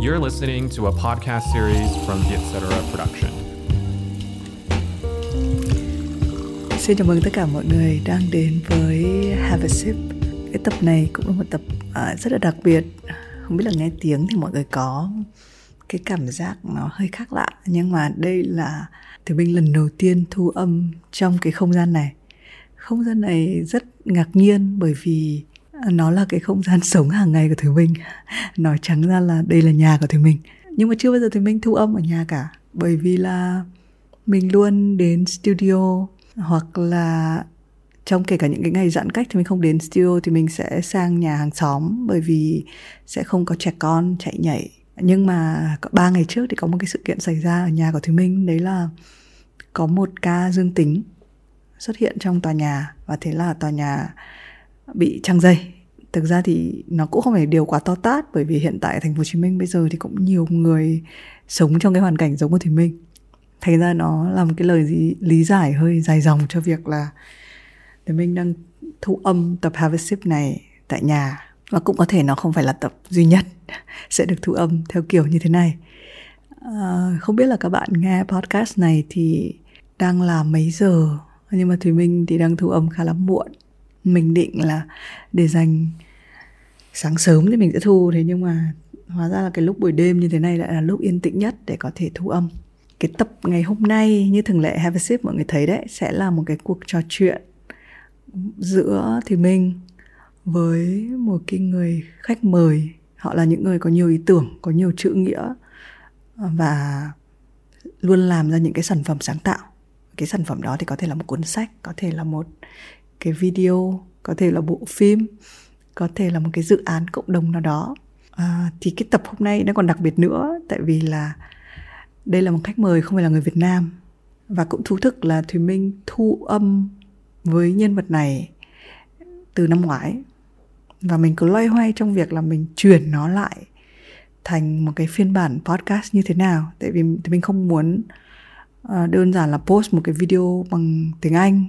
You're listening to a podcast series from the Etc. Production. Xin chào mừng tất cả mọi người đang đến với Have a Sip. Cái tập này cũng là một tập uh, rất là đặc biệt. Không biết là nghe tiếng thì mọi người có cái cảm giác nó hơi khác lạ nhưng mà đây là thì mình lần đầu tiên thu âm trong cái không gian này không gian này rất ngạc nhiên bởi vì nó là cái không gian sống hàng ngày của Thùy Minh. Nói trắng ra là đây là nhà của Thùy Minh. Nhưng mà chưa bao giờ Thùy Minh thu âm ở nhà cả. Bởi vì là mình luôn đến studio hoặc là trong kể cả những cái ngày giãn cách thì mình không đến studio thì mình sẽ sang nhà hàng xóm bởi vì sẽ không có trẻ con chạy nhảy. Nhưng mà ba ngày trước thì có một cái sự kiện xảy ra ở nhà của Thùy Minh. Đấy là có một ca dương tính xuất hiện trong tòa nhà. Và thế là tòa nhà bị trăng dây. Thực ra thì nó cũng không phải điều quá to tát bởi vì hiện tại thành phố Hồ Chí Minh bây giờ thì cũng nhiều người sống trong cái hoàn cảnh giống của Thùy Minh. Thành ra nó là một cái lời gì lý giải hơi dài dòng cho việc là Thùy Minh đang thu âm tập Have a Sip này tại nhà và cũng có thể nó không phải là tập duy nhất sẽ được thu âm theo kiểu như thế này. À, không biết là các bạn nghe podcast này thì đang là mấy giờ? Nhưng mà thùy minh thì đang thu âm khá là muộn mình định là để dành sáng sớm thì mình sẽ thu. Thế nhưng mà hóa ra là cái lúc buổi đêm như thế này lại là lúc yên tĩnh nhất để có thể thu âm. Cái tập ngày hôm nay như thường lệ have a sip, mọi người thấy đấy, sẽ là một cái cuộc trò chuyện giữa thì mình với một cái người khách mời. Họ là những người có nhiều ý tưởng, có nhiều chữ nghĩa và luôn làm ra những cái sản phẩm sáng tạo. Cái sản phẩm đó thì có thể là một cuốn sách, có thể là một cái video có thể là bộ phim có thể là một cái dự án cộng đồng nào đó. À, thì cái tập hôm nay nó còn đặc biệt nữa tại vì là đây là một khách mời không phải là người Việt Nam. Và cũng thú thực là Thùy Minh thu âm với nhân vật này từ năm ngoái. Và mình cứ loay hoay trong việc là mình chuyển nó lại thành một cái phiên bản podcast như thế nào. Tại vì mình không muốn uh, đơn giản là post một cái video bằng tiếng Anh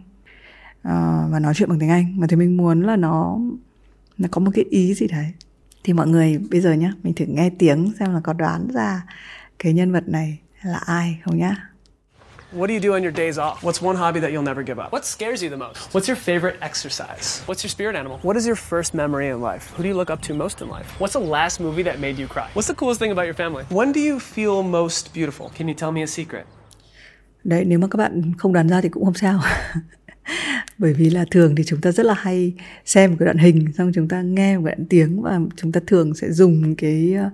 uh, và nói chuyện bằng tiếng Anh mà thì mình muốn là nó nó có một cái ý gì đấy thì mọi người bây giờ nhá mình thử nghe tiếng xem là có đoán ra cái nhân vật này là ai không nhá What do you do on your days off? What's one hobby that you'll never give up? What scares you the most? What's your favorite exercise? What's your spirit animal? What is your first memory in life? Who do you look up to most in life? What's the last movie that made you cry? What's the coolest thing about your family? When do you feel most beautiful? Can you tell me a secret? Đấy, nếu mà các bạn không đoán ra thì cũng không sao. Bởi vì là thường thì chúng ta rất là hay xem một cái đoạn hình, xong chúng ta nghe một cái đoạn tiếng và chúng ta thường sẽ dùng cái ờ,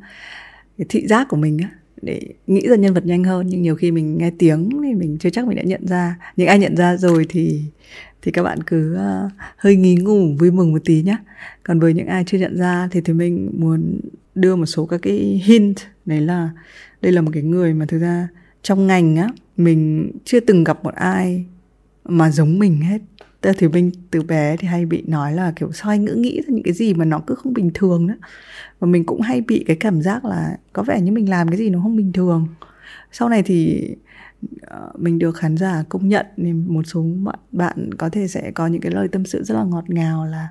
cái thị giác của mình á, để nghĩ ra nhân vật nhanh hơn. Nhưng nhiều khi mình nghe tiếng thì mình chưa chắc mình đã nhận ra. Những ai nhận ra rồi thì thì các bạn cứ ờ, hơi nghi ngủ vui mừng một tí nhé còn với những ai chưa nhận ra thì thì mình muốn đưa một số các cái hint. Đấy là, đây là một cái người mà thực ra trong ngành á, mình chưa từng gặp một ai mà giống mình hết. Thì mình, từ bé thì hay bị nói là kiểu sao anh ngữ nghĩ ra những cái gì mà nó cứ không bình thường đó. Và mình cũng hay bị cái cảm giác là có vẻ như mình làm cái gì nó không bình thường. Sau này thì ờ, mình được khán giả công nhận thì một số bạn có thể sẽ có những cái lời tâm sự rất là ngọt ngào là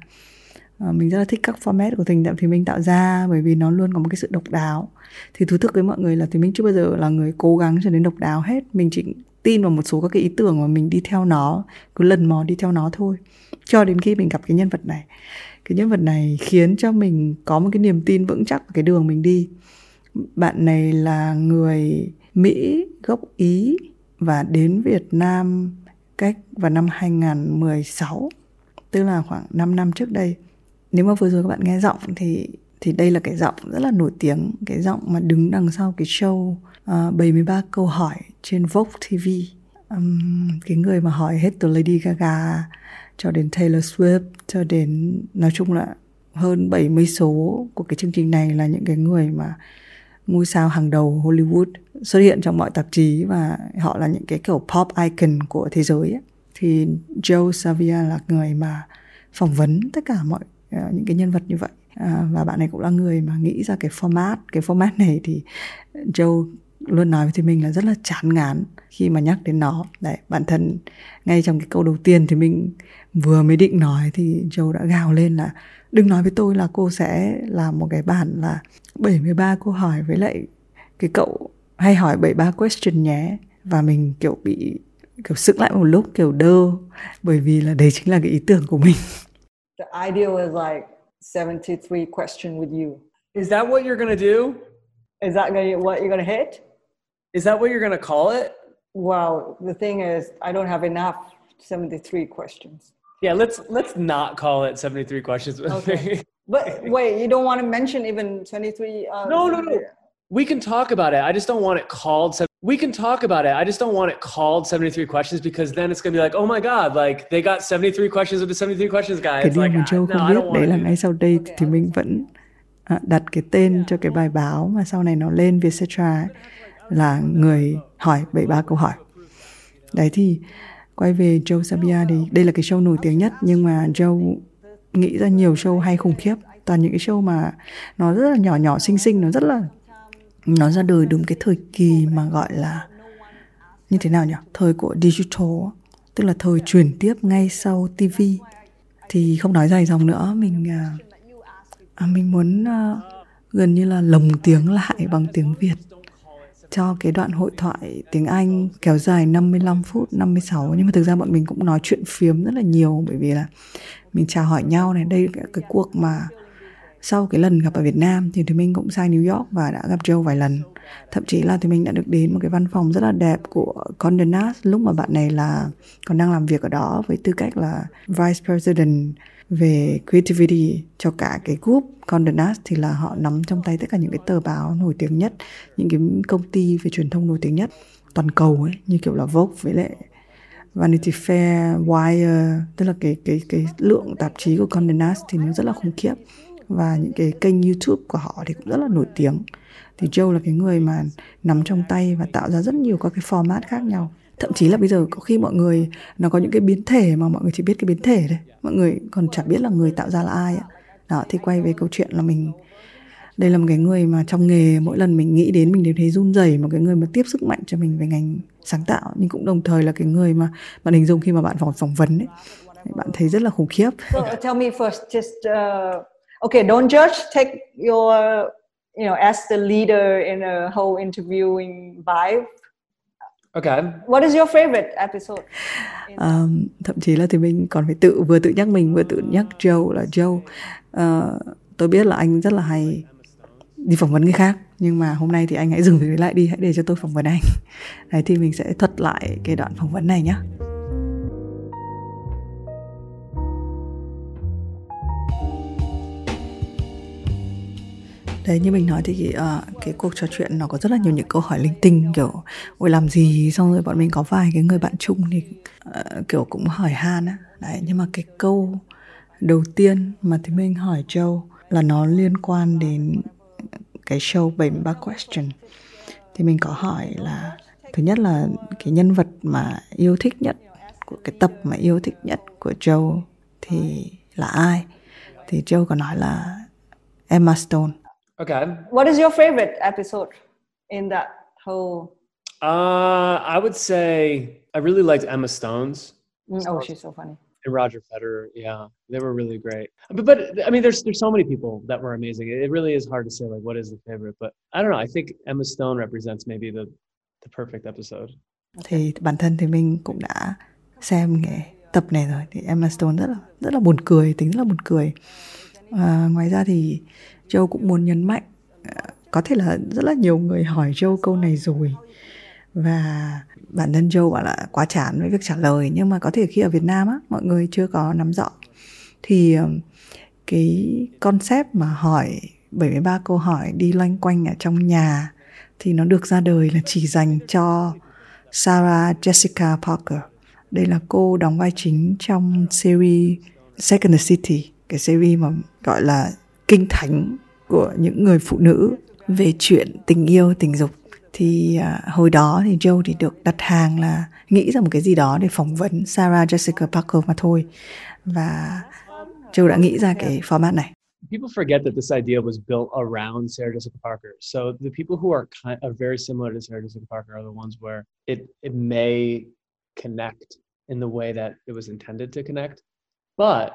ờ, mình rất là thích các format của tình thì mình tạo ra bởi vì nó luôn có một cái sự độc đáo. Thì thú thực với mọi người là thì mình chưa bao giờ là người cố gắng trở nên độc đáo hết. Mình chỉ tin vào một số các cái ý tưởng mà mình đi theo nó cứ lần mò đi theo nó thôi. Cho đến khi mình gặp cái nhân vật này. Cái nhân vật này khiến cho mình có một cái niềm tin vững chắc vào cái đường mình đi. Bạn này là người Mỹ gốc Ý và đến Việt Nam cách vào năm 2016 tức là khoảng 5 năm trước đây. Nếu mà vừa rồi các bạn nghe giọng thì thì đây là cái giọng rất là nổi tiếng cái giọng mà đứng đằng sau cái show ờ, uh, 73 câu hỏi trên Vogue TV um, cái người mà hỏi hết từ Lady Gaga cho đến Taylor Swift cho đến nói chung là hơn 70 số của cái chương trình này là những cái người mà ngôi sao hàng đầu Hollywood xuất hiện trong mọi tạp chí và họ là những cái kiểu pop icon của thế giới ấy. thì Joe Savia là người mà phỏng vấn tất cả mọi uh, những cái nhân vật như vậy à, và bạn này cũng là người mà nghĩ ra cái format cái format này thì Joe luôn nói với mình là rất là chán ngán khi mà nhắc đến nó đấy bản thân ngay trong cái câu đầu tiên thì mình vừa mới định nói thì Joe đã gào lên là đừng nói với tôi là cô sẽ làm một cái bản là 73 câu hỏi với lại cái cậu hay hỏi 73 question nhé và mình kiểu bị kiểu sững lại một lúc kiểu đơ bởi vì là đấy chính là cái ý tưởng của mình. The ideal is like 73 question with you. Is that what you're gonna do? Is that gonna, what you're gonna hit? Is that what you're gonna call it? Well, the thing is, I don't have enough 73 questions. Yeah, let's let's not call it 73 questions. Okay. But wait, you don't want to mention even 23? Uh, no, no, no. We can talk about it. I just don't want it called. We can talk about it. I just don't want it called 73 questions because then it's gonna be like, oh my god, like they got 73 questions of the 73 questions guy. Cái It's điều like, mà Joe no, không I biết don't đấy là ngay sau đây thì mình vẫn đặt cái tên cho cái bài báo mà sau này nó lên Vietcetera là người hỏi 73 câu hỏi. Đấy thì quay về Joe Sabia thì đây là cái show nổi tiếng nhất nhưng mà Joe nghĩ ra nhiều show hay khủng khiếp. Toàn những cái show mà nó rất là nhỏ nhỏ xinh xinh nó rất là nó ra đời đúng cái thời kỳ mà gọi là như thế nào nhỉ? Thời của digital tức là thời chuyển tiếp ngay sau TV thì không nói dài dòng nữa mình à, à, mình muốn à, gần như là lồng tiếng lại bằng tiếng Việt cho cái đoạn hội thoại tiếng Anh kéo dài 55 phút 56 nhưng mà thực ra bọn mình cũng nói chuyện phiếm rất là nhiều, bởi vì là mình chào hỏi nhau này, đây là cái cuộc mà sau cái lần gặp ở Việt Nam thì Thùy mình cũng sang New York và đã gặp Joe vài lần. Thậm chí là thì mình đã được đến một cái văn phòng rất là đẹp của Condé Nast lúc mà bạn này là còn đang làm việc ở đó với tư cách là Vice President về creativity cho cả cái group Condé Nast thì là họ nắm trong tay tất cả những cái tờ báo nổi tiếng nhất những cái công ty về truyền thông nổi tiếng nhất toàn cầu ấy như kiểu là Vogue với lại Vanity Fair, Wire tức là cái cái cái lượng tạp chí của Condé Nast thì nó rất là khủng khiếp. Và những cái kênh YouTube của họ thì cũng rất là nổi tiếng. Thì Joe là cái người mà nắm trong tay và tạo ra rất nhiều các cái format khác nhau thậm chí là bây giờ có khi mọi người nó có những cái biến thể mà mọi người chỉ biết cái biến thể thôi mọi người còn chả biết là người tạo ra là ai ạ đó thì quay về câu chuyện là mình đây là một cái người mà trong nghề mỗi lần mình nghĩ đến mình đều thấy run rẩy một cái người mà tiếp sức mạnh cho mình về ngành sáng tạo nhưng cũng đồng thời là cái người mà bạn hình dung khi mà bạn phỏng phỏng vấn ấy bạn thấy rất là khủng khiếp So tell me first, just uh, okay. Don't judge. Take your, you know, as the leader in a whole interviewing vibe. Okay. What is your favorite episode? Ờ, thậm chí là thì mình còn phải tự vừa tự nhắc mình vừa tự nhắc Joe là Joe ờ, tôi biết là anh rất là hay đi phỏng vấn người khác nhưng mà hôm nay thì anh hãy dừng việc đấy lại đi hãy để cho tôi phỏng vấn anh đấy thì mình sẽ thuật lại cái đoạn phỏng vấn này nhé Đấy như mình nói thì uh, cái cuộc trò chuyện nó có rất là nhiều những câu hỏi linh tinh kiểu ôi làm gì? Xong rồi bọn mình có vài cái người bạn chung thì uh, kiểu cũng hỏi han á. Đấy nhưng mà cái câu đầu tiên mà thì mình hỏi Joe là nó liên quan đến cái show 73 question. Thì mình có hỏi là thứ nhất là cái nhân vật mà yêu thích nhất của cái tập mà yêu thích nhất của Joe thì là ai? Thì Joe có nói là Emma Stone. Okay. What is your favorite episode in that whole? Uh, I would say I really liked Emma Stone's Mm, Oh, she's so funny. and Roger Federer. Yeah, they were really great. But, but I mean, there's there's so many people that were amazing. It really is hard to say like what is the favorite. But I don't know. I think Emma Stone represents maybe the the perfect episode. thì bản thân thì mình cũng đã xem cái tập này rồi thì Emma Stone rất là rất là buồn cười tính rất là buồn cười à, ngoài ra thì Châu cũng muốn nhấn mạnh ờ, có thể là rất là nhiều người hỏi Châu câu này rồi và bản thân Châu bảo là quá chán với việc trả lời nhưng mà có thể khi ở Việt Nam á mọi người chưa có nắm rõ thì ờ, cái concept mà hỏi 73 câu hỏi đi loanh quanh ở trong nhà thì nó được ra đời là chỉ dành cho Sarah Jessica Parker. Đây là cô đóng vai chính trong series Second City, cái series mà gọi là kinh thánh của những người phụ nữ về chuyện tình yêu, tình dục. Thì à, hồi đó thì Joe thì được đặt hàng là nghĩ ra một cái gì đó để phỏng vấn Sarah Jessica Parker mà thôi. Và Joe đã nghĩ ra cái format này. People forget that this idea was built around Sarah Jessica Parker. So the people who are kind are very similar to Sarah Jessica Parker are the ones where it it may connect in the way that it was intended to connect. but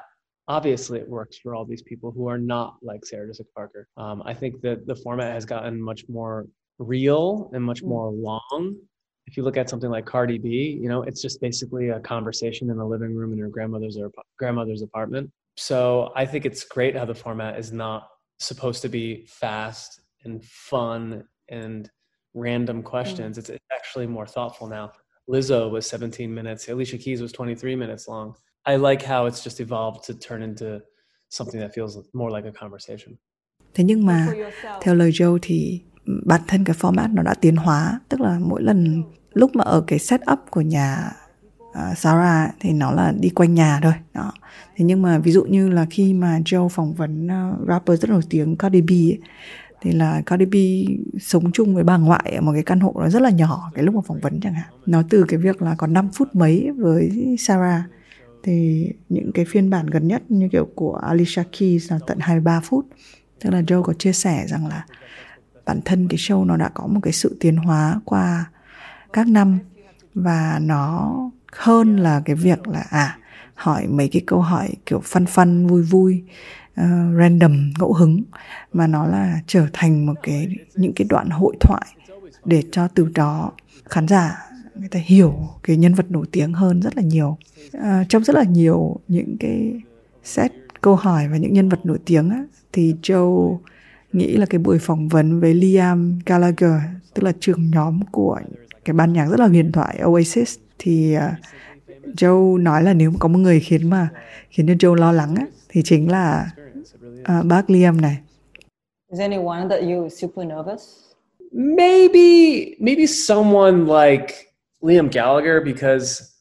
obviously it works for all these people who are not like Sarah Jessica Parker. Um, I think that the format has gotten much more real and much more long. If you look at something like Cardi B, you know, it's just basically a conversation in the living room in her grandmother's or grandmother's apartment. So I think it's great how the format is not supposed to be fast and fun and random questions. Mm. It's, it's actually more thoughtful now. Lizzo was 17 minutes. Alicia Keys was 23 minutes long. I like how it's just evolved to turn into something that feels more like a conversation. Thế nhưng mà theo lời Joe thì bản thân cái format nó đã tiến hóa, tức là mỗi lần lúc mà ở cái setup của nhà uh, Sarah thì nó là đi quanh nhà thôi. Đó. Thế nhưng mà ví dụ như là khi mà Joe phỏng vấn uh, rapper rất nổi tiếng Cardi B ấy, thì là Cardi B sống chung với bà ngoại ở một cái căn hộ nó rất là nhỏ cái lúc mà phỏng vấn chẳng hạn. Nó từ cái việc là còn 5 phút mấy với Sarah thì những cái phiên bản gần nhất như kiểu của Alicia Keys là tận 23 phút. Tức là Joe có chia sẻ rằng là bản thân cái show nó đã có một cái sự tiến hóa qua các năm. Và nó hơn là cái việc là à hỏi mấy cái câu hỏi kiểu phân phân vui vui uh, random ngẫu hứng. Mà nó là trở thành một cái những cái đoạn hội thoại để cho từ đó khán giả người ta hiểu cái nhân vật nổi tiếng hơn rất là nhiều uh, trong rất là nhiều những cái set câu hỏi và những nhân vật nổi tiếng á, thì Joe nghĩ là cái buổi phỏng vấn với Liam Gallagher tức là trưởng nhóm của cái ban nhạc rất là huyền thoại Oasis thì uh, Joe nói là nếu có một người khiến mà khiến cho Joe lo lắng á, thì chính là uh, bác Liam này. Is anyone that you super nervous? Maybe maybe someone like Liam Gallagher because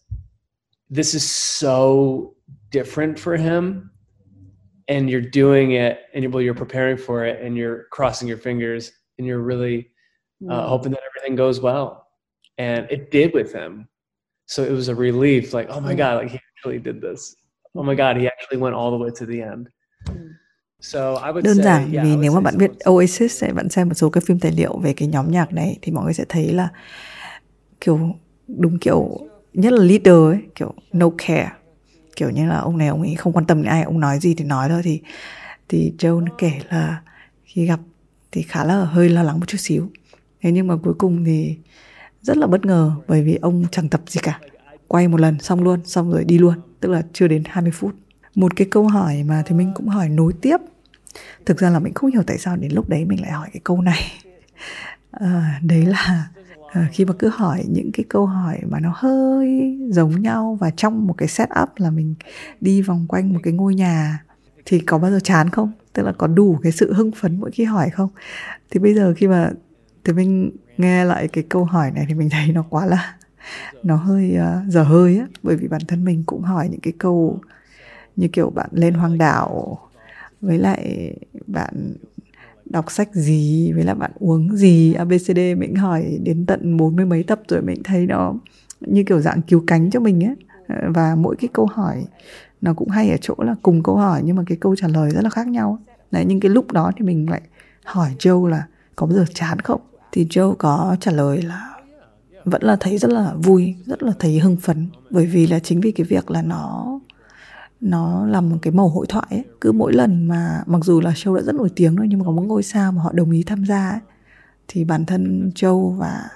this is so different for him and you're doing it and you're, well, you're preparing for it and you're crossing your fingers and you're really uh, mm. hoping that everything goes well. And it did with him. So it was a relief like oh my god like he actually did this. Oh my god he actually went all the way to the end. So I would đơn say, giản yeah, vì nếu mà bạn biết Oasis sẽ bạn xem một số cái phim tài liệu về cái nhóm nhạc này thì mọi người sẽ thấy là kiểu đúng kiểu nhất là leader ấy kiểu no care. Kiểu như là ông này ông ấy không quan tâm đến ai ông nói gì thì nói thôi. Thì thì Joe nó kể là khi gặp thì khá là hơi lo lắng một chút xíu. Thế nhưng mà cuối cùng thì rất là bất ngờ bởi vì ông chẳng tập gì cả. Quay một lần xong luôn xong rồi đi luôn tức là chưa đến 20 phút. Một cái câu hỏi mà thì mình cũng hỏi nối tiếp. Thực ra là mình không hiểu tại sao đến lúc đấy mình lại hỏi cái câu này. À, đấy là à, khi mà cứ hỏi những cái câu hỏi mà nó hơi giống nhau và trong một cái setup là mình đi vòng quanh một cái ngôi nhà thì có bao giờ chán không? Tức là có đủ cái sự hưng phấn mỗi khi hỏi không? Thì bây giờ khi mà thì mình nghe lại cái câu hỏi này thì mình thấy nó quá là nó hơi uh, dở hơi á. Bởi vì bản thân mình cũng hỏi những cái câu như kiểu bạn lên hoang đảo với lại bạn đọc sách gì, với là bạn uống gì abcd mình hỏi đến tận bốn mươi mấy tập rồi mình thấy nó như kiểu dạng cứu cánh cho mình ấy. Ờ, và mỗi cái câu hỏi nó cũng hay ở chỗ là cùng câu hỏi nhưng mà cái câu trả lời rất là khác nhau. Đấy, nhưng cái lúc đó thì mình lại hỏi Joe là có bao giờ chán không? Thì Joe có trả lời là vẫn là thấy rất là vui, rất là thấy hưng phấn. Bởi vì là chính vì cái việc là nó nó là một cái màu hội thoại ấy. cứ mỗi lần mà mặc dù là show đã rất nổi tiếng rồi nhưng mà có một ngôi sao mà họ đồng ý tham gia ấy, thì bản thân Joe và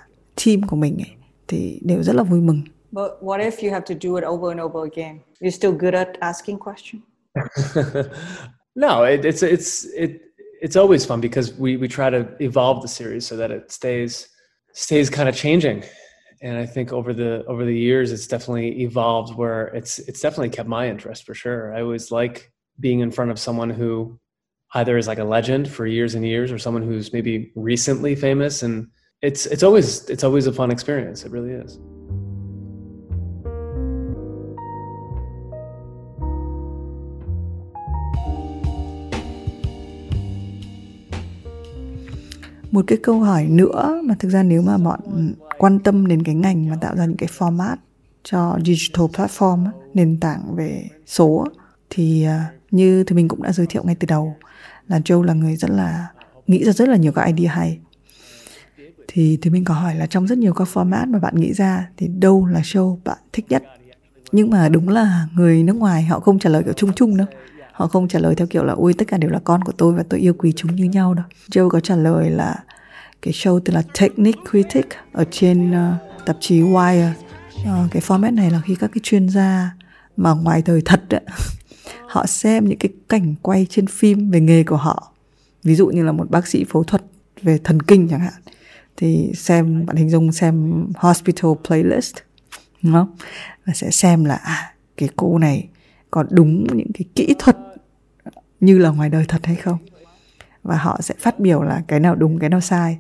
team của mình ấy, thì đều rất là vui mừng. But what if you have to do it over and over again? You're still good at asking questions? no, it, it's it's it it's always fun because we we try to evolve the series so that it stays stays kind of changing and i think over the over the years it's definitely evolved where it's it's definitely kept my interest for sure. I always like being in front of someone who either is like a legend for years and years or someone who's maybe recently famous. And it's it's always it's always a fun experience. It really is. Một cái câu hỏi nữa mà thực ra nếu mà bọn quan tâm đến cái ngành mà tạo ra những cái format cho digital platform nền tảng về số thì à, như thì mình cũng đã giới thiệu ngay từ đầu là Joe là người rất là, nghĩ ra rất là nhiều các idea hay. Thì thì mình có hỏi là trong rất nhiều các format mà bạn nghĩ ra thì đâu là show bạn thích nhất? Nhưng mà đúng là người nước ngoài họ không trả lời kiểu chung chung đâu. Họ không trả lời theo kiểu là, ui, tất cả đều là con của tôi và tôi yêu quý chúng như nhau đâu. Joe có trả lời là cái show tên là Technique Critic ở trên uh, tạp chí Wire. Uh, cái format này là khi các cái chuyên gia mà ngoài đời thật ấy, họ xem những cái cảnh quay trên phim về nghề của họ. Ví dụ như là một bác sĩ phẫu thuật về thần kinh chẳng hạn thì xem bạn hình dung xem hospital playlist đúng không? Và sẽ xem là à, cái cô này có đúng những cái kỹ thuật như là ngoài đời thật hay không? Và họ sẽ phát biểu là cái nào đúng cái nào sai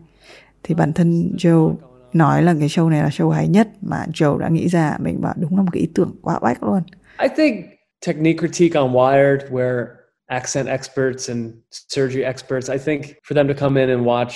thì bản thân Joe nói là cái show này là show hay nhất mà Joe đã nghĩ ra. Mình bảo đúng là một cái ý tưởng quá oách luôn. I think technique critique on Wired where accent experts and surgery experts I think for them to come in and watch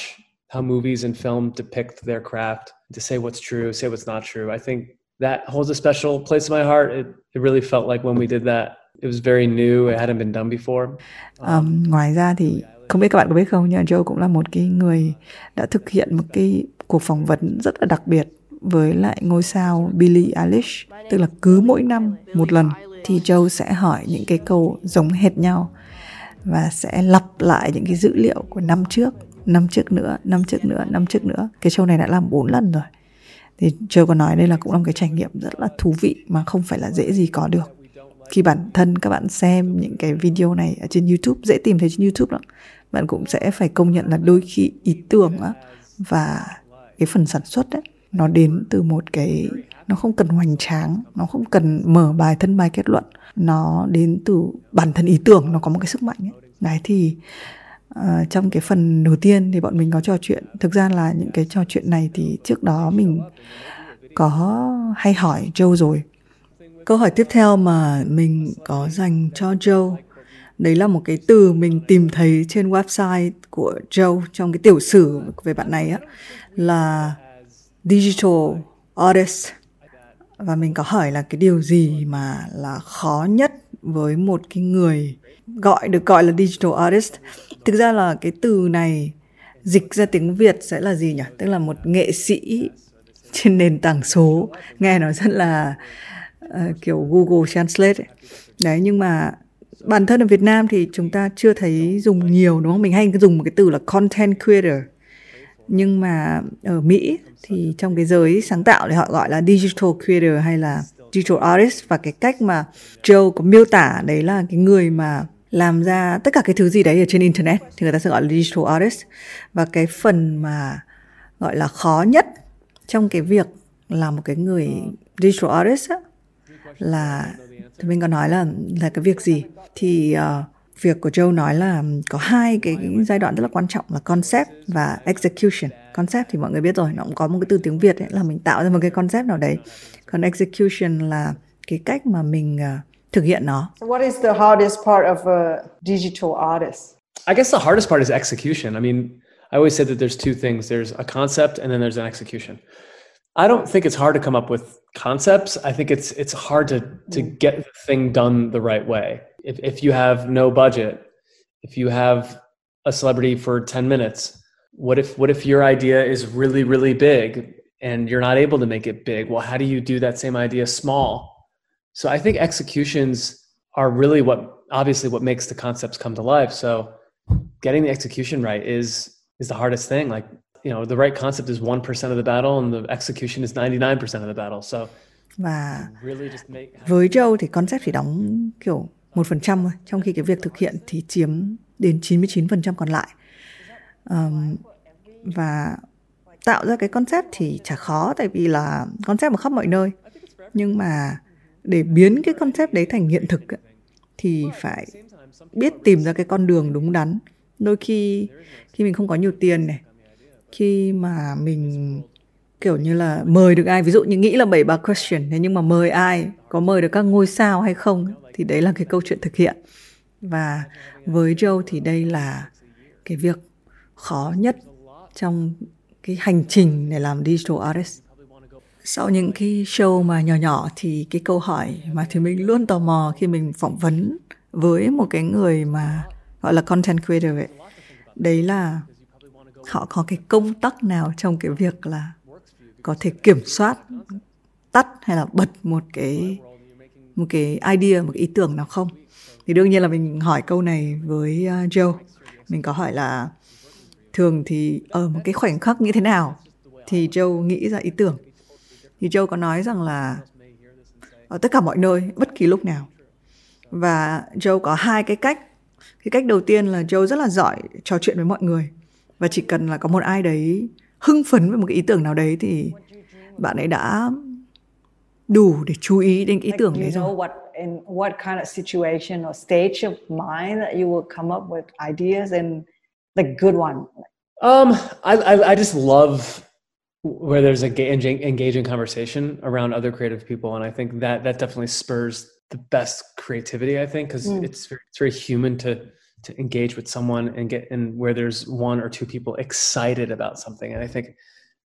how movies and film depict their craft to say what's true say what's not true I think that holds a special place in my heart. It, it really felt like when we did that it was very new. It hadn't been done before. Um, ngoài ra thì không biết các bạn có biết không, nhưng Joe cũng là một cái người đã thực hiện một cái cuộc phỏng vấn rất là đặc biệt với lại ngôi sao Billie Eilish. Tức là cứ mỗi năm một lần thì Joe sẽ hỏi những cái câu giống hệt nhau và sẽ lặp lại những cái dữ liệu của năm trước năm trước nữa, năm trước nữa, năm trước nữa. Cái show này đã làm bốn lần rồi. Thì Joe có nói đây là cũng là một cái trải nghiệm rất là thú vị mà không phải là dễ gì có được. Khi bản thân các bạn xem những cái video này ở trên YouTube, dễ tìm thấy trên YouTube lắm bạn cũng sẽ phải công nhận là đôi khi ý tưởng á, và cái phần sản xuất ấy, nó đến từ một cái nó không cần hoành tráng nó không cần mở bài thân bài kết luận nó đến từ bản thân ý tưởng nó có một cái sức mạnh ấy. đấy thì uh, trong cái phần đầu tiên thì bọn mình có trò chuyện thực ra là những cái trò chuyện này thì trước đó mình có hay hỏi Joe rồi câu hỏi tiếp theo mà mình có dành cho Joe đấy là một cái từ mình tìm thấy trên website của Joe trong cái tiểu sử về bạn này á là digital artist. Và mình có hỏi là cái điều gì mà là khó nhất với một cái người gọi được gọi là digital artist? Thực ra là cái từ này dịch ra tiếng việt sẽ là gì nhỉ? Tức là một nghệ sĩ trên nền tảng số. Nghe nó rất là uh, kiểu google translate ấy. đấy nhưng mà bản thân ở Việt Nam thì chúng ta chưa thấy dùng nhiều đúng không? Mình hay dùng một cái từ là content creator. Nhưng mà ở Mỹ thì trong cái giới sáng tạo thì họ gọi là digital creator hay là digital artist và cái cách mà Joe có miêu tả đấy là cái người mà làm ra tất cả cái thứ gì đấy ở trên internet thì người ta sẽ gọi là digital artist và cái phần mà gọi là khó nhất trong cái việc làm một cái người digital artist á, là thì mình có nói là là cái việc gì thì uh, việc của Joe nói là có hai cái, cái giai đoạn rất là quan trọng là concept và execution concept thì mọi người biết rồi nó cũng có một cái từ tiếng Việt ấy, là mình tạo ra một cái concept nào đấy còn execution là cái cách mà mình uh, thực hiện nó So what is the hardest part of a digital artist? I guess the hardest part is execution. I mean, I always say that there's two things there's a concept and then there's an execution. I don't think it's hard to come up with concepts. I think it's it's hard to to mm. get the thing done the right way. If if you have no budget, if you have a celebrity for 10 minutes, what if what if your idea is really really big and you're not able to make it big? Well, how do you do that same idea small? So I think executions are really what obviously what makes the concepts come to life. So getting the execution right is is the hardest thing. Like you know, the right concept is 1% of the battle and the execution is 99% of the battle. So và really just make với Joe thì concept chỉ đóng kiểu một phần trăm thôi. Trong khi cái việc thực hiện thì chiếm đến 99% còn lại. Um, và tạo ra cái concept thì chả khó tại vì là concept ở khắp mọi nơi. Nhưng mà để biến cái concept đấy thành hiện thực ấy, thì phải biết tìm ra cái con đường đúng đắn. Đôi khi khi mình không có nhiều tiền này khi mà mình, kiểu như là, mời được ai, ví dụ như nghĩ là bảy ba question, thế nhưng mà mời ai, có mời được các ngôi sao hay không, thì đấy là cái câu chuyện thực hiện. Và với Joe thì đây là cái việc khó nhất trong cái hành trình để làm digital artist. Sau những cái show mà nhỏ nhỏ thì cái câu hỏi mà thì mình luôn tò mò khi mình phỏng vấn với một cái người mà gọi là content creator ấy, đấy là họ có cái công tắc nào trong cái việc là có thể kiểm soát, tắt hay là bật một cái một cái idea, một cái ý tưởng nào không? Thì đương nhiên là mình hỏi câu này với à, Joe. Mình có hỏi là thường thì ở một cái khoảnh khắc như thế nào? Thì Joe nghĩ ra ý tưởng. Thì Joe có nói rằng là ở tất cả mọi nơi, bất kỳ lúc nào. Và Joe có hai cái cách. Cái cách đầu tiên là Joe rất là giỏi trò chuyện với mọi người. Và chỉ cần là có một ai đấy hưng phấn với một cái ý tưởng nào đấy thì bạn ấy đã đủ để chú ý đến cái ý tưởng đấy rồi. In what kind of situation or stage of mind that you will come up with ideas and the good one? Um, I, I, I just love where there's a engaging conversation around other creative people, and I think that that definitely spurs the best creativity. I think because mm. it's very, it's very human to to engage with someone and get in where there's one or two people excited about something, and I think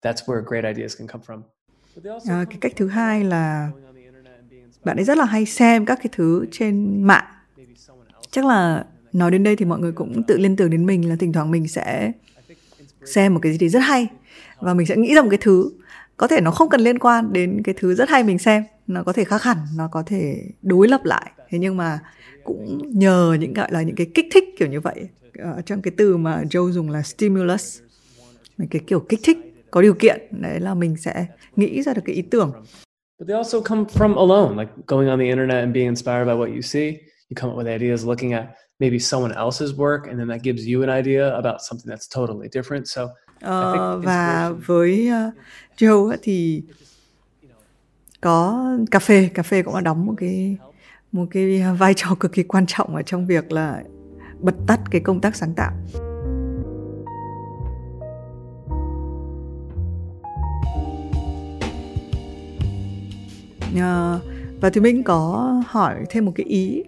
that's where great ideas can come from. À, cái cách thứ hai là bạn ấy rất là hay xem các cái thứ trên mạng. Chắc là nói đến đây thì mọi người cũng tự liên tưởng đến mình là thỉnh thoảng mình sẽ xem một cái gì thì rất hay và mình sẽ nghĩ ra một cái thứ có thể nó không cần liên quan đến cái thứ rất hay mình xem nó có thể khác hẳn nó có thể đối lập lại thế nhưng mà cũng nhờ những gọi là những cái kích thích kiểu như vậy ở trong cái từ mà Joe dùng là stimulus cái kiểu kích thích có điều kiện đấy là mình sẽ nghĩ ra được cái ý tưởng But they also come from alone, like going on the internet and being inspired by what you see. You come up with ideas looking at maybe someone else's work, and then that gives you an idea about something that's totally different. So uh, và với uh, Joe thì có cà phê, cà phê cũng đã đóng một cái một cái vai trò cực kỳ quan trọng ở trong việc là bật tắt cái công tác sáng tạo. Uh, và thì mình có hỏi thêm một cái ý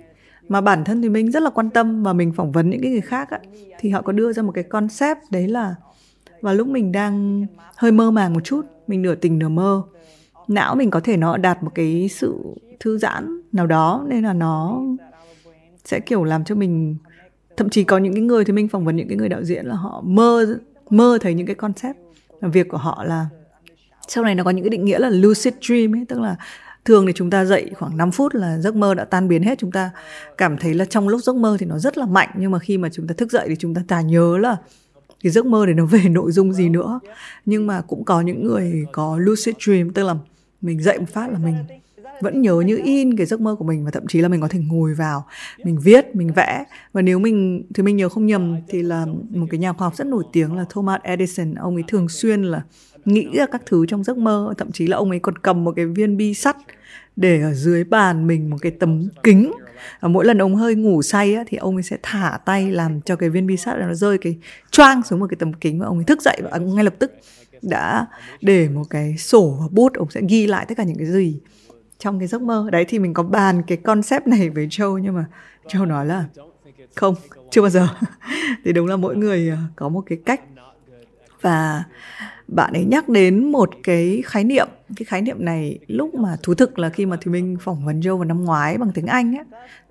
mà bản thân thì mình rất là quan tâm và mình phỏng vấn những cái người khác á, thì họ có đưa ra một cái concept đấy là và lúc mình đang hơi mơ màng một chút, mình nửa tình nửa mơ, não mình có thể nó đạt một cái sự thư giãn nào đó, nên là nó sẽ, kiểu, làm cho mình, thậm chí có những cái người thì mình phỏng vấn những cái người đạo diễn là họ mơ mơ thấy những cái concept. Việc của họ là sau này nó có những cái định nghĩa là lucid dream ấy, tức là thường thì chúng ta dậy khoảng 5 phút là giấc mơ đã tan biến hết. Chúng ta cảm thấy là trong lúc giấc mơ thì nó rất là mạnh, nhưng mà khi mà chúng ta thức dậy thì chúng ta chả nhớ là cái giấc mơ để nó về nội dung gì nữa. nhưng mà cũng có những người có lucid dream tức là mình dậy một phát là mình vẫn nhớ như in cái giấc mơ của mình và thậm chí là mình có thể ngồi vào mình viết mình vẽ. Và nếu mình thì mình nhớ không nhầm thì là một cái nhà khoa học rất nổi tiếng là Thomas Edison. Ông ấy thường xuyên là nghĩ ra các thứ trong giấc mơ thậm chí là ông ấy còn cầm một cái viên bi sắt để ở dưới bàn mình một cái tấm kính mỗi lần ông hơi ngủ say á, thì ông ấy sẽ thả tay làm cho cái viên bi sắt nó rơi cái choang xuống một cái tấm kính và ông ấy thức dậy. Và ngay lập tức đã để một cái sổ và bút ông sẽ ghi lại tất cả những cái gì trong cái giấc mơ. Đấy thì mình có bàn cái concept này với Châu nhưng mà Châu nói là không chưa bao giờ. Thì đúng là mỗi người à, có một cái cách. Và bạn ấy nhắc đến một cái khái niệm. Cái khái niệm này lúc mà thú thực là khi mà thì mình phỏng vấn Joe vào năm ngoái bằng tiếng Anh ấy,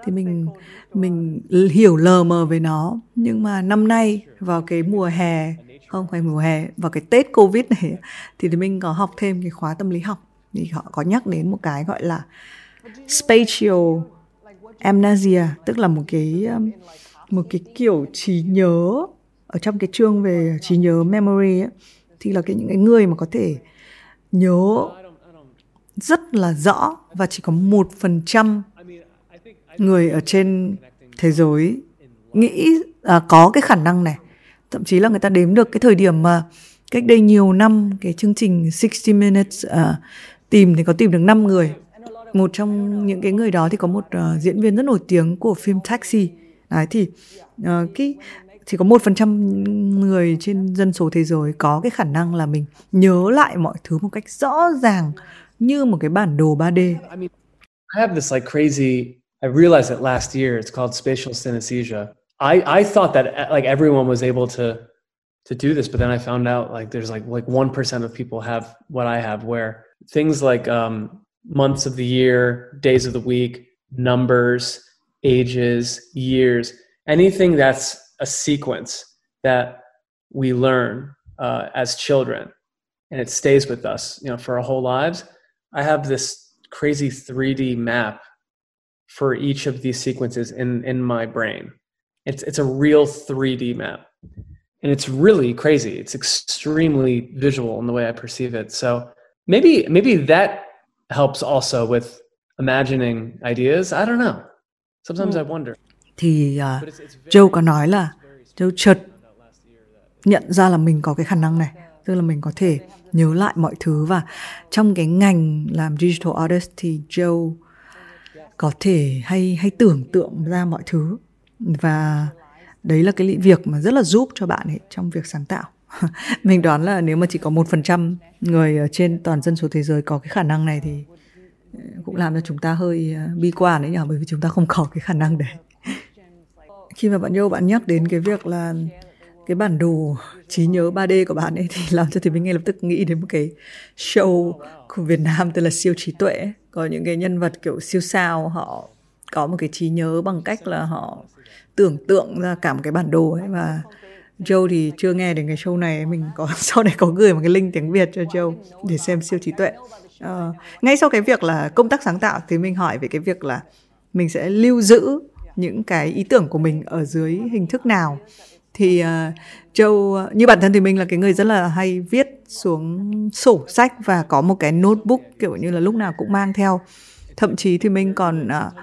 thì mình mình hiểu lờ mờ về nó. Nhưng mà năm nay vào cái mùa hè không phải mùa hè vào cái Tết Covid này thì thì mình có học thêm cái khóa tâm lý học. Thì họ có nhắc đến một cái gọi là spatial amnesia tức là một cái um, một cái kiểu trí nhớ ở trong cái chương về trí nhớ memory ấy, thì là cái những cái người mà có thể nhớ rất là rõ và chỉ có một phần trăm người ở trên thế giới nghĩ à, có cái khả năng này. Thậm chí là người ta đếm được cái thời điểm mà cách đây nhiều năm cái chương trình 60 Minutes à, tìm thì có tìm được 5 người. Một trong những cái người đó thì có một uh, diễn viên rất nổi tiếng của phim Taxi. Đấy thì uh, cái chỉ có một phần trăm người trên dân số thế giới có cái khả năng là mình nhớ lại mọi thứ một cách rõ ràng như một cái bản đồ 3D. I have this like crazy. I realized it last year. It's called spatial synesthesia. I I thought that uh, like everyone was able to to do this, but then I found out like there's like like one percent of people have what I have, where things like um, months of the year, days of the week, numbers, ages, years, anything that's a sequence that we learn uh, as children and it stays with us you know for our whole lives i have this crazy 3d map for each of these sequences in in my brain. It's it's a real 3D map. And it's really crazy. It's extremely visual in the way I perceive it. So maybe maybe that helps also with imagining ideas. I don't know. Sometimes I wonder. Thì uh, Joe có nói là Joe chợt nhận ra là mình có cái khả năng này. Tức là mình có thể nhớ lại mọi thứ. Và trong cái ngành làm digital artist thì Joe có thể hay hay tưởng tượng ra mọi thứ. Và đấy là cái việc mà rất là giúp cho bạn ấy trong việc sáng tạo. Mình đoán là nếu mà chỉ có một phần trăm người ở trên toàn dân số thế giới có cái khả năng này thì ờ, cũng làm cho chúng ta hơi ờ, bi quan đấy nhỉ? Bởi vì chúng ta không có cái khả năng đấy khi mà bạn yêu bạn nhắc đến cái việc là cái bản đồ trí nhớ 3D của bạn ấy thì làm cho thì mình ngay lập tức nghĩ đến một cái show của Việt Nam tên là siêu trí tuệ. Có những cái nhân vật kiểu siêu sao họ có một cái trí nhớ bằng cách là họ tưởng tượng ra cả một cái bản đồ ấy. Và Joe thì chưa nghe đến cái show này mình có sau này có gửi một cái link tiếng Việt cho Joe để xem siêu trí tuệ. Uh, ngay sau cái việc là công tác sáng tạo thì mình hỏi về cái việc là mình sẽ lưu giữ những cái ý tưởng của mình ở dưới hình thức nào. Thì uh, Joe như bản thân thì mình là cái người rất là hay viết xuống sổ sách và có một cái notebook kiểu như là lúc nào cũng mang theo. Thậm chí thì mình còn uh,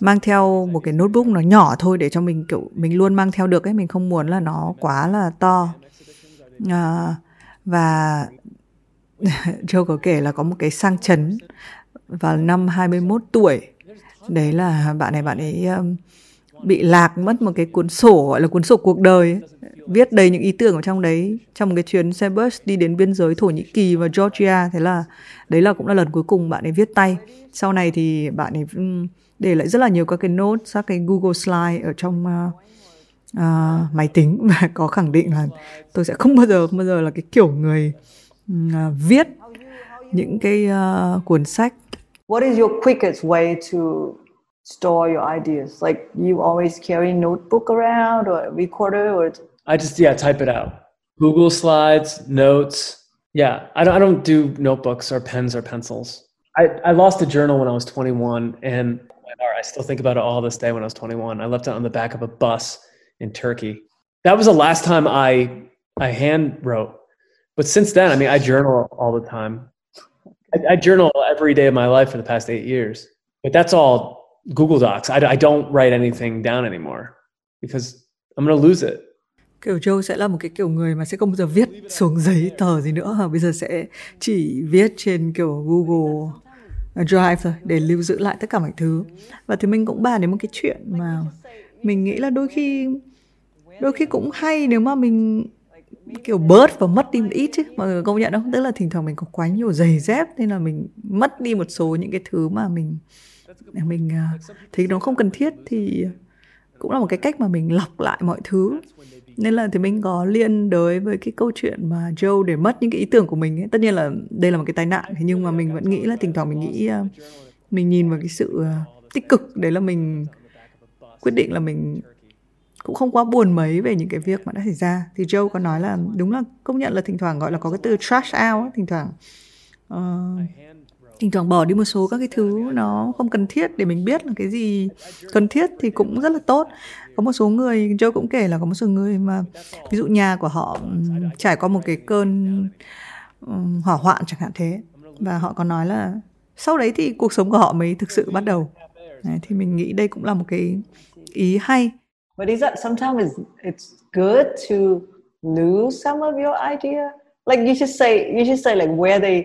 mang theo một cái notebook nó nhỏ thôi để cho mình kiểu mình luôn mang theo được ấy. Mình không muốn là nó quá là to. Uh, và Joe có kể là có một cái sang chấn vào năm 21 tuổi đấy là bạn này bạn ấy um, bị lạc mất một cái cuốn sổ gọi là cuốn sổ cuộc đời ấy. viết đầy những ý tưởng ở trong đấy trong một cái chuyến xe bus đi đến biên giới Thổ Nhĩ Kỳ và Georgia thế là đấy là cũng là lần cuối cùng bạn ấy viết tay sau này thì bạn ấy um, để lại rất là nhiều các cái note các cái Google Slide ở trong uh, uh, máy tính và có khẳng định là tôi sẽ không bao giờ không bao giờ là cái kiểu người uh, viết những cái uh, cuốn sách. What is your quickest way to store your ideas? Like you always carry notebook around or recorder or I just yeah, type it out. Google Slides, notes. Yeah, I don't I don't do notebooks or pens or pencils. I, I lost a journal when I was 21 and I still think about it all this day when I was 21. I left it on the back of a bus in Turkey. That was the last time I I hand wrote. But since then, I mean, I journal all the time. I, I journal every day of my life for the past eight years. But that's all Google Docs. I, I don't write anything down anymore because I'm going to lose it. kiểu Joe sẽ là một cái kiểu người mà sẽ không bao giờ viết xuống giấy tờ gì nữa bây giờ sẽ chỉ viết trên kiểu Google drive thôi để lưu giữ lại tất cả mọi thứ và thì mình cũng bàn đến một cái chuyện mà mình nghĩ là đôi khi đôi khi cũng hay nếu mà mình kiểu bớt và mất đi một ít chứ mọi người công nhận không tức là thỉnh thoảng mình có quá nhiều giày dép nên là mình mất đi một số những cái thứ mà mình mình à, thấy nó không cần thiết thì cũng là một cái cách mà mình lọc lại mọi thứ. Nên là thì mình có liên đới với cái câu chuyện mà Joe để mất những cái ý tưởng của mình ấy. tất nhiên là đây là một cái tai nạn thế nhưng mà mình vẫn nghĩ là thỉnh thoảng mình nghĩ à, mình nhìn vào cái sự à, tích cực. Đấy là mình quyết định là mình cũng không quá buồn mấy về những cái việc mà đã xảy ra. Thì Joe có nói là đúng là công nhận là thỉnh thoảng gọi là có cái từ trash out ấy, thỉnh thoảng. Uh, thỉnh thoảng bỏ đi một số các cái thứ nó không cần thiết để mình biết là cái gì cần thiết thì cũng rất là tốt. Có một số người Joe cũng kể là có một số người mà ví dụ nhà của họ trải qua một cái cơn um, hỏa hoạn chẳng hạn thế. Và họ có nói là sau đấy thì cuộc sống của họ mới thực sự bắt đầu. Đấy, thì mình nghĩ đây cũng là một cái ý hay. But is that sometimes it's good to lose some of your idea? Like you should say, you should say like where they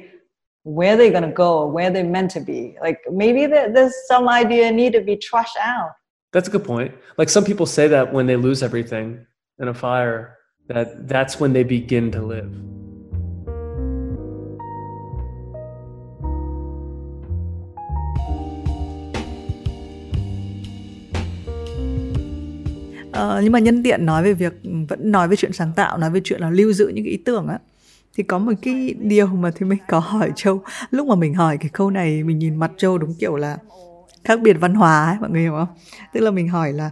where they're gonna go, where they're meant to be. Like maybe there's some idea need to be trashed out. That's a good point. Like some people say that when they lose everything in a fire, that that's when they begin to live. Uh, nhưng mà nhân tiện nói về việc vẫn nói về chuyện sáng tạo nói về chuyện là lưu giữ những cái ý tưởng á thì có một cái điều mà thì mình có hỏi châu. Lúc mà mình hỏi cái câu này mình nhìn mặt châu đúng kiểu là khác biệt văn hóa ấy mọi người hiểu không? Tức là mình hỏi là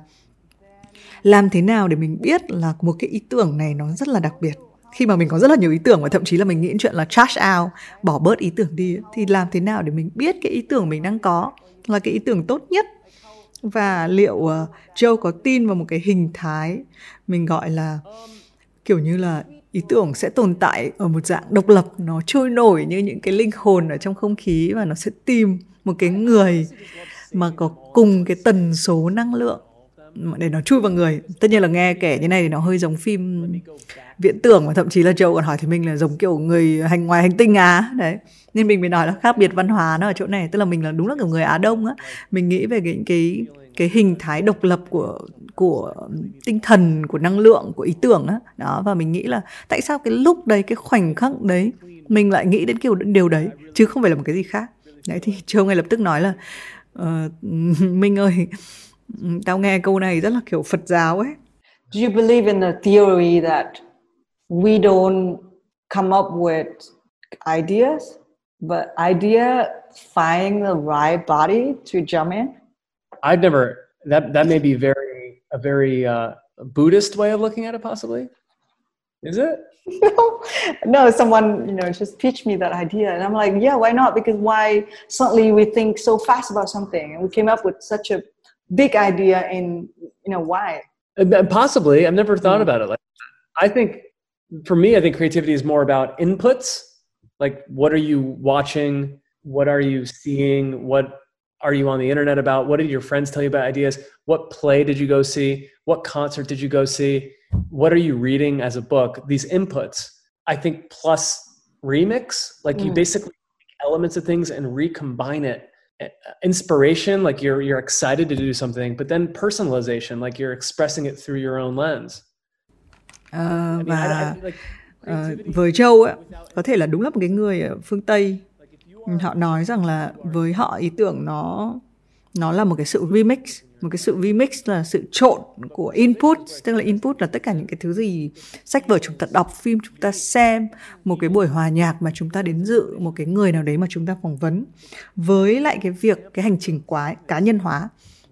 làm thế nào để mình biết là một cái ý tưởng này nó rất là đặc biệt? Khi mà mình có rất là nhiều ý tưởng và thậm chí là mình nghĩ chuyện là trash out bỏ bớt ý tưởng đi thì làm thế nào để mình biết cái ý tưởng mình đang có là cái ý tưởng tốt nhất? Và liệu ờ, uh, Joe có tin vào một cái hình thái mình gọi là kiểu như là ý tưởng sẽ tồn tại ở một dạng độc lập, nó trôi nổi như những cái linh hồn ở trong không khí và nó sẽ tìm một cái người mà có cùng cái tần số năng lượng để nó chui vào người. Tất nhiên là nghe kể như này thì nó hơi giống phim viễn tưởng và thậm chí là châu còn hỏi thì mình là giống kiểu người hành ngoài hành tinh á. Đấy. Nên mình mới nói là khác biệt văn hóa nó ở chỗ này, tức là mình là đúng là kiểu người Á Đông á. Mình nghĩ về cái cái cái hình thái độc lập của của tinh thần của năng lượng của ý tưởng á. Đó và mình nghĩ là tại sao cái lúc đấy cái khoảnh khắc đấy mình lại nghĩ đến kiểu điều đấy chứ không phải là một cái gì khác. Đấy thì Châu ngay lập tức nói là uh, Minh ơi tao nghe câu này rất là kiểu Phật giáo ấy. Do you believe in the theory that we don't come up with ideas but idea finding the right body to jump in? I've never that that may be very a very uh, Buddhist way of looking at it possibly is it no, no, someone you know just pitched me that idea, and I'm like, yeah, why not? Because why suddenly we think so fast about something, and we came up with such a big idea in you know why? Possibly, I've never thought mm. about it like. That. I think for me, I think creativity is more about inputs. Like, what are you watching? What are you seeing? What are you on the internet about? What did your friends tell you about ideas? What play did you go see? What concert did you go see? what are you reading as a book these inputs i think plus remix like mm. you basically elements of things and recombine it uh, inspiration like you're you're excited to do something but then personalization like you're expressing it through your own lens uh, và uh, với Châu ấy, có thể là đúng là một cái người ở phương Tây họ nói rằng là với họ ý tưởng nó nó là một cái sự remix, một cái sự remix là sự trộn của input, tức là input là tất cả những cái thứ gì sách vở chúng ta đọc, phim chúng ta xem, một cái buổi hòa nhạc mà chúng ta đến dự, một cái người nào đấy mà chúng ta phỏng vấn. Với lại cái việc, cái hành trình quá, cá nhân hóa,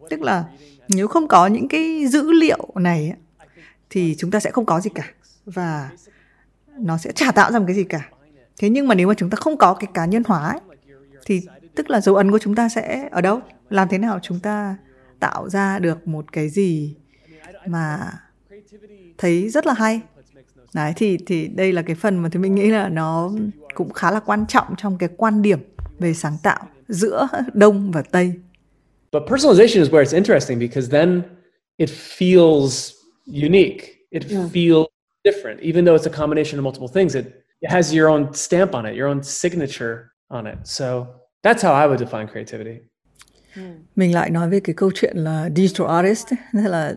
tức là nếu không có những cái dữ liệu này thì chúng ta sẽ không có gì cả và nó sẽ chả tạo ra một cái gì cả thế nhưng mà nếu mà chúng ta không có cái cá nhân hóa ấy, thì tức là dấu ấn của chúng ta sẽ ở đâu? Làm thế nào chúng ta tạo ra được một cái gì mà thấy rất là hay? Đấy thì thì đây là cái phần mà thì mình nghĩ là nó cũng khá là quan trọng trong cái quan điểm về sáng tạo giữa đông và tây. But personalization is where it's interesting because then it feels unique. It yeah. feels different. Even though it's a combination of multiple things it, it has your own stamp on it your own signature on it. So that's how i would define creativity. Mình lại nói về cái câu chuyện là digital artist tức là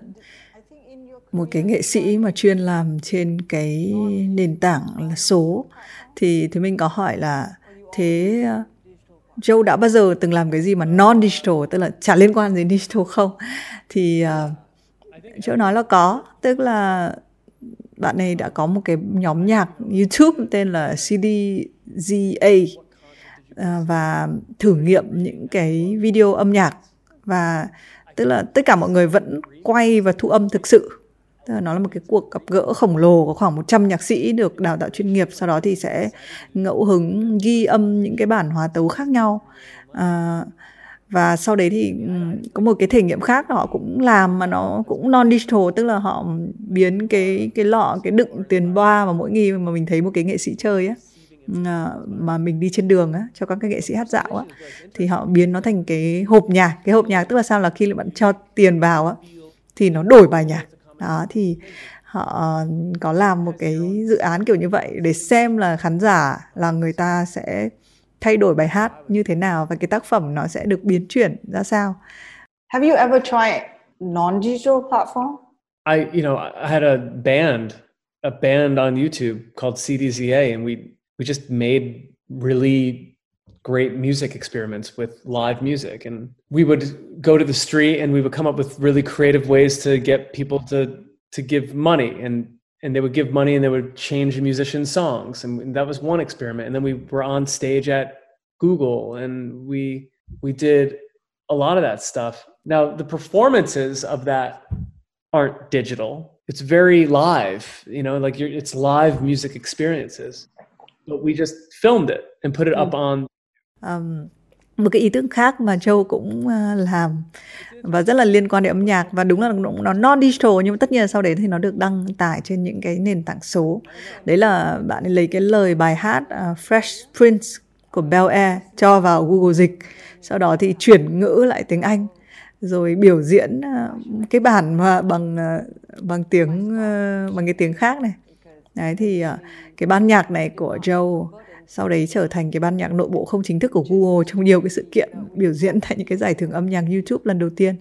một cái nghệ sĩ mà chuyên làm trên cái nền tảng là số. Thì thì mình có hỏi là thế Joe đã bao giờ từng làm cái gì mà non digital tức là chả liên quan đến digital không? Thì uh, Joe nói là có tức là bạn này đã có một cái nhóm nhạc YouTube tên là CDZA à, và thử nghiệm những cái video âm nhạc. Và tức là tất cả mọi người vẫn quay và thu âm thực sự. Tức là nó là một cái cuộc gặp gỡ khổng lồ có khoảng 100 nhạc sĩ được đào tạo chuyên nghiệp sau đó thì sẽ ngẫu hứng ghi âm những cái bản hòa tấu khác nhau. À, và sau đấy thì có một cái thể nghiệm khác họ cũng làm mà nó cũng non digital tức là họ biến cái cái lọ, cái đựng tiền boa mà mỗi khi mà mình thấy một cái nghệ sĩ chơi á à, mà mình đi trên đường á, cho các cái nghệ sĩ hát dạo á, thì họ biến nó thành cái hộp nhạc. Cái hộp nhạc tức là sao? Là khi bạn cho tiền vào á, thì nó đổi bài nhạc. Đó, thì họ có làm một cái dự án kiểu như vậy để xem là khán giả, là người ta sẽ thay đổi bài hát như thế nào và cái tác phẩm nó sẽ được biến chuyển ra sao. Have you ever tried non-digital platform? I, you know, I had a band, a band on YouTube called CDZA, and we we just made really great music experiments with live music and we would go to the street and we would come up with really creative ways to get people to to give money and and they would give money and they would change a musician's songs and, and that was one experiment and then we were on stage at google and we we did a lot of that stuff. Now the performances of that aren't digital. It's very live you know like it's live music experiences. But we just filmed it and put it up hmm. on um, một cái ý tưởng khác mà Châu cũng uh, làm và rất là liên quan đến âm nhạc và đúng là nó non digital nhưng mà tất nhiên là sau đấy thì nó được đăng tải trên những cái nền tảng số. Đấy là bạn ấy lấy cái lời bài hát uh, Fresh Prince của Bel Air cho vào Google dịch. Sau đó thì chuyển ngữ lại tiếng Anh rồi biểu diễn ờ, cái bản mà bằng ờ, bằng tiếng ờ, bằng cái tiếng khác này. Đấy thì cái ban nhạc này của Joe sau đấy trở thành cái ban nhạc nội bộ không chính thức của Google trong nhiều cái sự kiện biểu diễn tại những cái giải thưởng âm nhạc YouTube lần đầu tiên.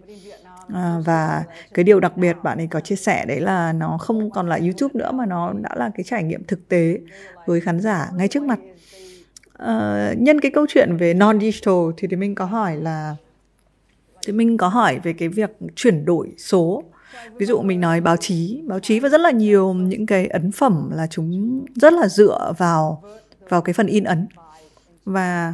À, và cái điều đặc biệt bạn ấy có chia sẻ đấy là nó không còn là YouTube nữa mà nó đã là cái trải nghiệm thực tế với khán giả ngay trước mặt. Ờ, nhân cái câu chuyện về non digital thì thì mình có hỏi là, thì mình có hỏi về cái việc chuyển đổi số. Ví dụ mình nói báo chí báo chí và rất là nhiều những cái ấn phẩm là chúng rất là dựa vào vào cái phần in ấn. Và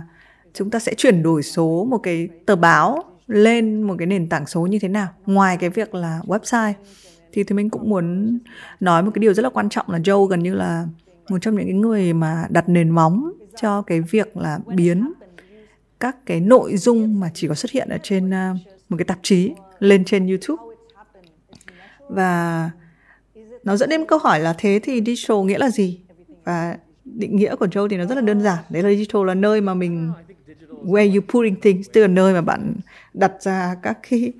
chúng ta sẽ chuyển đổi số một cái tờ báo lên một cái nền tảng số như thế nào, ngoài cái việc là website. Thì thì mình cũng muốn nói một cái điều rất là quan trọng là Joe gần như là một trong những cái người mà đặt nền móng cho cái việc là biến các cái nội dung mà chỉ có xuất hiện ở trên ờ, một cái tạp chí lên trên YouTube. Và nó dẫn đến câu hỏi là thế thì digital nghĩa là gì? Và định nghĩa của Joe thì nó rất là đơn giản. Đấy là digital là nơi mà mình, where you putting things, tức là nơi mà bạn đặt ra các cái,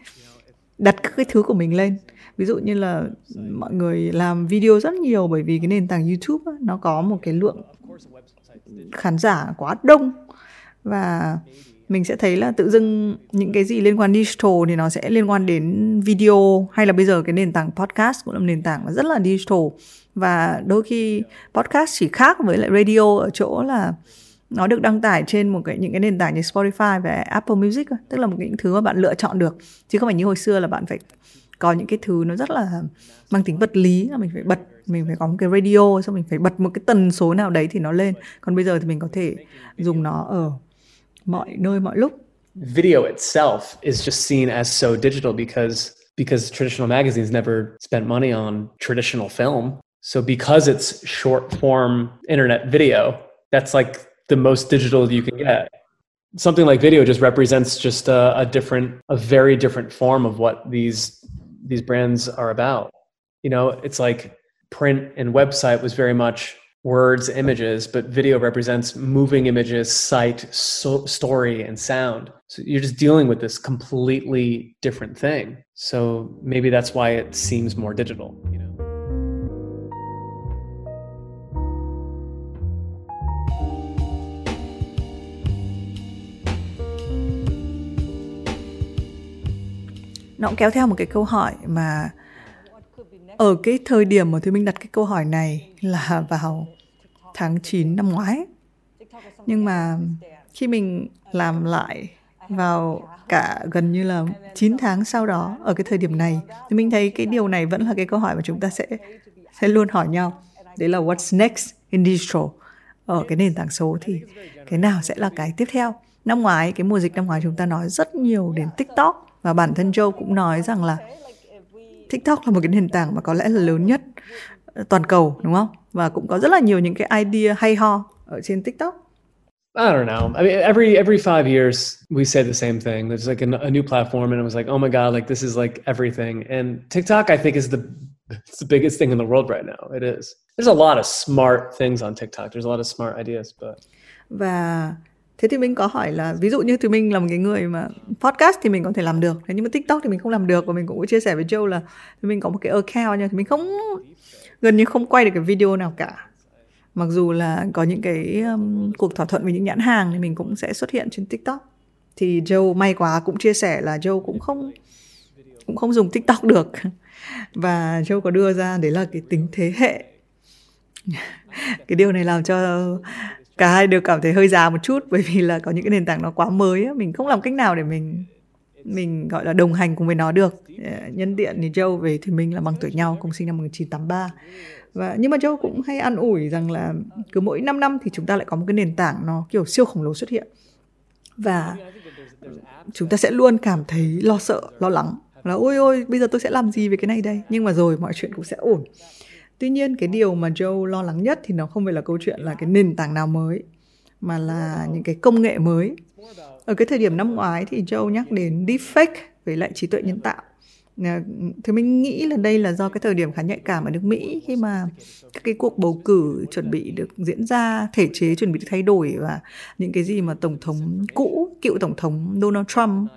đặt các cái thứ của mình lên. Ví dụ như là mọi người làm video rất nhiều bởi vì cái nền tảng YouTube nó có một cái lượng khán giả quá đông. Và mình sẽ thấy là tự dưng những cái gì liên quan digital thì nó sẽ liên quan đến video, hay là bây giờ cái nền tảng podcast cũng là một nền tảng rất là digital. Và đôi khi podcast chỉ khác với lại radio ở chỗ là nó được đăng tải trên một cái, những cái nền tảng như Spotify và Apple Music tức là một cái những thứ mà bạn lựa chọn được. Chứ không phải như hồi xưa là bạn phải có những cái thứ nó rất là mang tính vật lý, là mình phải bật mình phải có một cái radio xong mình phải bật một cái tần số nào đấy thì nó lên. Còn bây giờ thì mình có thể dùng nó ở mọi nơi mọi lúc. Video itself is just seen as so digital because because traditional magazines never spent money on traditional film. So because it's short form internet video, that's like the most digital you can get. Something like video just represents just a, a different, a very different form of what these these brands are about. You know, it's like print and website was very much words, images, but video represents moving images, sight, so, story, and sound. So you're just dealing with this completely different thing. So maybe that's why it seems more digital. Nó cũng kéo theo một cái câu hỏi mà ở cái thời điểm mà Thúy Minh đặt cái câu hỏi này là vào tháng 9 năm ngoái. Nhưng mà khi mình làm lại vào cả gần như là 9 tháng sau đó ở cái thời điểm này thì mình thấy cái điều này vẫn là cái câu hỏi mà chúng ta sẽ sẽ luôn hỏi nhau. Đấy là what's next in digital. Ở cái nền tảng số thì cái nào sẽ là cái tiếp theo. Năm ngoái, cái mùa dịch năm ngoái chúng ta nói rất nhiều đến TikTok và bản thân Joe cũng nói rằng là TikTok là một cái nền tảng mà có lẽ là lớn nhất toàn cầu đúng không? Và cũng có rất là nhiều những cái idea hay ho ở trên TikTok. I don't know. I mean, every every five years we say the same thing. There's like a, a new platform, and it was like, oh my god, like this is like everything. And TikTok, I think, is the it's the biggest thing in the world right now. It is. There's a lot of smart things on TikTok. There's a lot of smart ideas, but và thế thì mình có hỏi là ví dụ như thì mình là một cái người mà podcast thì mình có thể làm được thế nhưng mà tiktok thì mình không làm được và mình cũng có chia sẻ với joe là mình có một cái account nhưng thì mình không gần như không quay được cái video nào cả. Mặc dù là có những cái um, cuộc thỏa thuận với những nhãn hàng thì mình cũng sẽ xuất hiện trên tiktok. Thì joe may quá cũng chia sẻ là joe cũng không cũng không dùng tiktok được. Và joe có đưa ra đấy là cái tính thế hệ. Cái điều này làm cho cả hai đều cảm thấy hơi già một chút bởi vì là có những cái nền tảng nó quá mới á, mình không làm cách nào để mình mình gọi là đồng hành cùng với nó được. Ờ, nhân tiện thì Joe về thì mình là bằng tuổi nhau cùng sinh năm 1983 và nhưng mà Joe cũng hay ăn ủi rằng là cứ mỗi 5 năm thì chúng ta lại có một cái nền tảng nó kiểu siêu khổng lồ xuất hiện. Và chúng ta sẽ luôn cảm thấy lo sợ lo lắng là ôi ôi bây giờ tôi sẽ làm gì về cái này đây? Nhưng mà rồi mọi chuyện cũng sẽ ổn tuy nhiên cái điều mà Joe lo lắng nhất thì nó không phải là câu chuyện là cái nền tảng nào mới mà là những cái công nghệ mới. Ở cái thời điểm năm ngoái thì Joe nhắc đến deepfake với lại trí tuệ nhân tạo. Ờ, thì mình nghĩ là đây là do cái thời điểm khá nhạy cảm ở nước Mỹ khi mà các cái cuộc bầu cử chuẩn bị được diễn ra, thể chế chuẩn bị được thay đổi và những cái gì mà tổng thống cũ, cựu tổng thống Donald Trump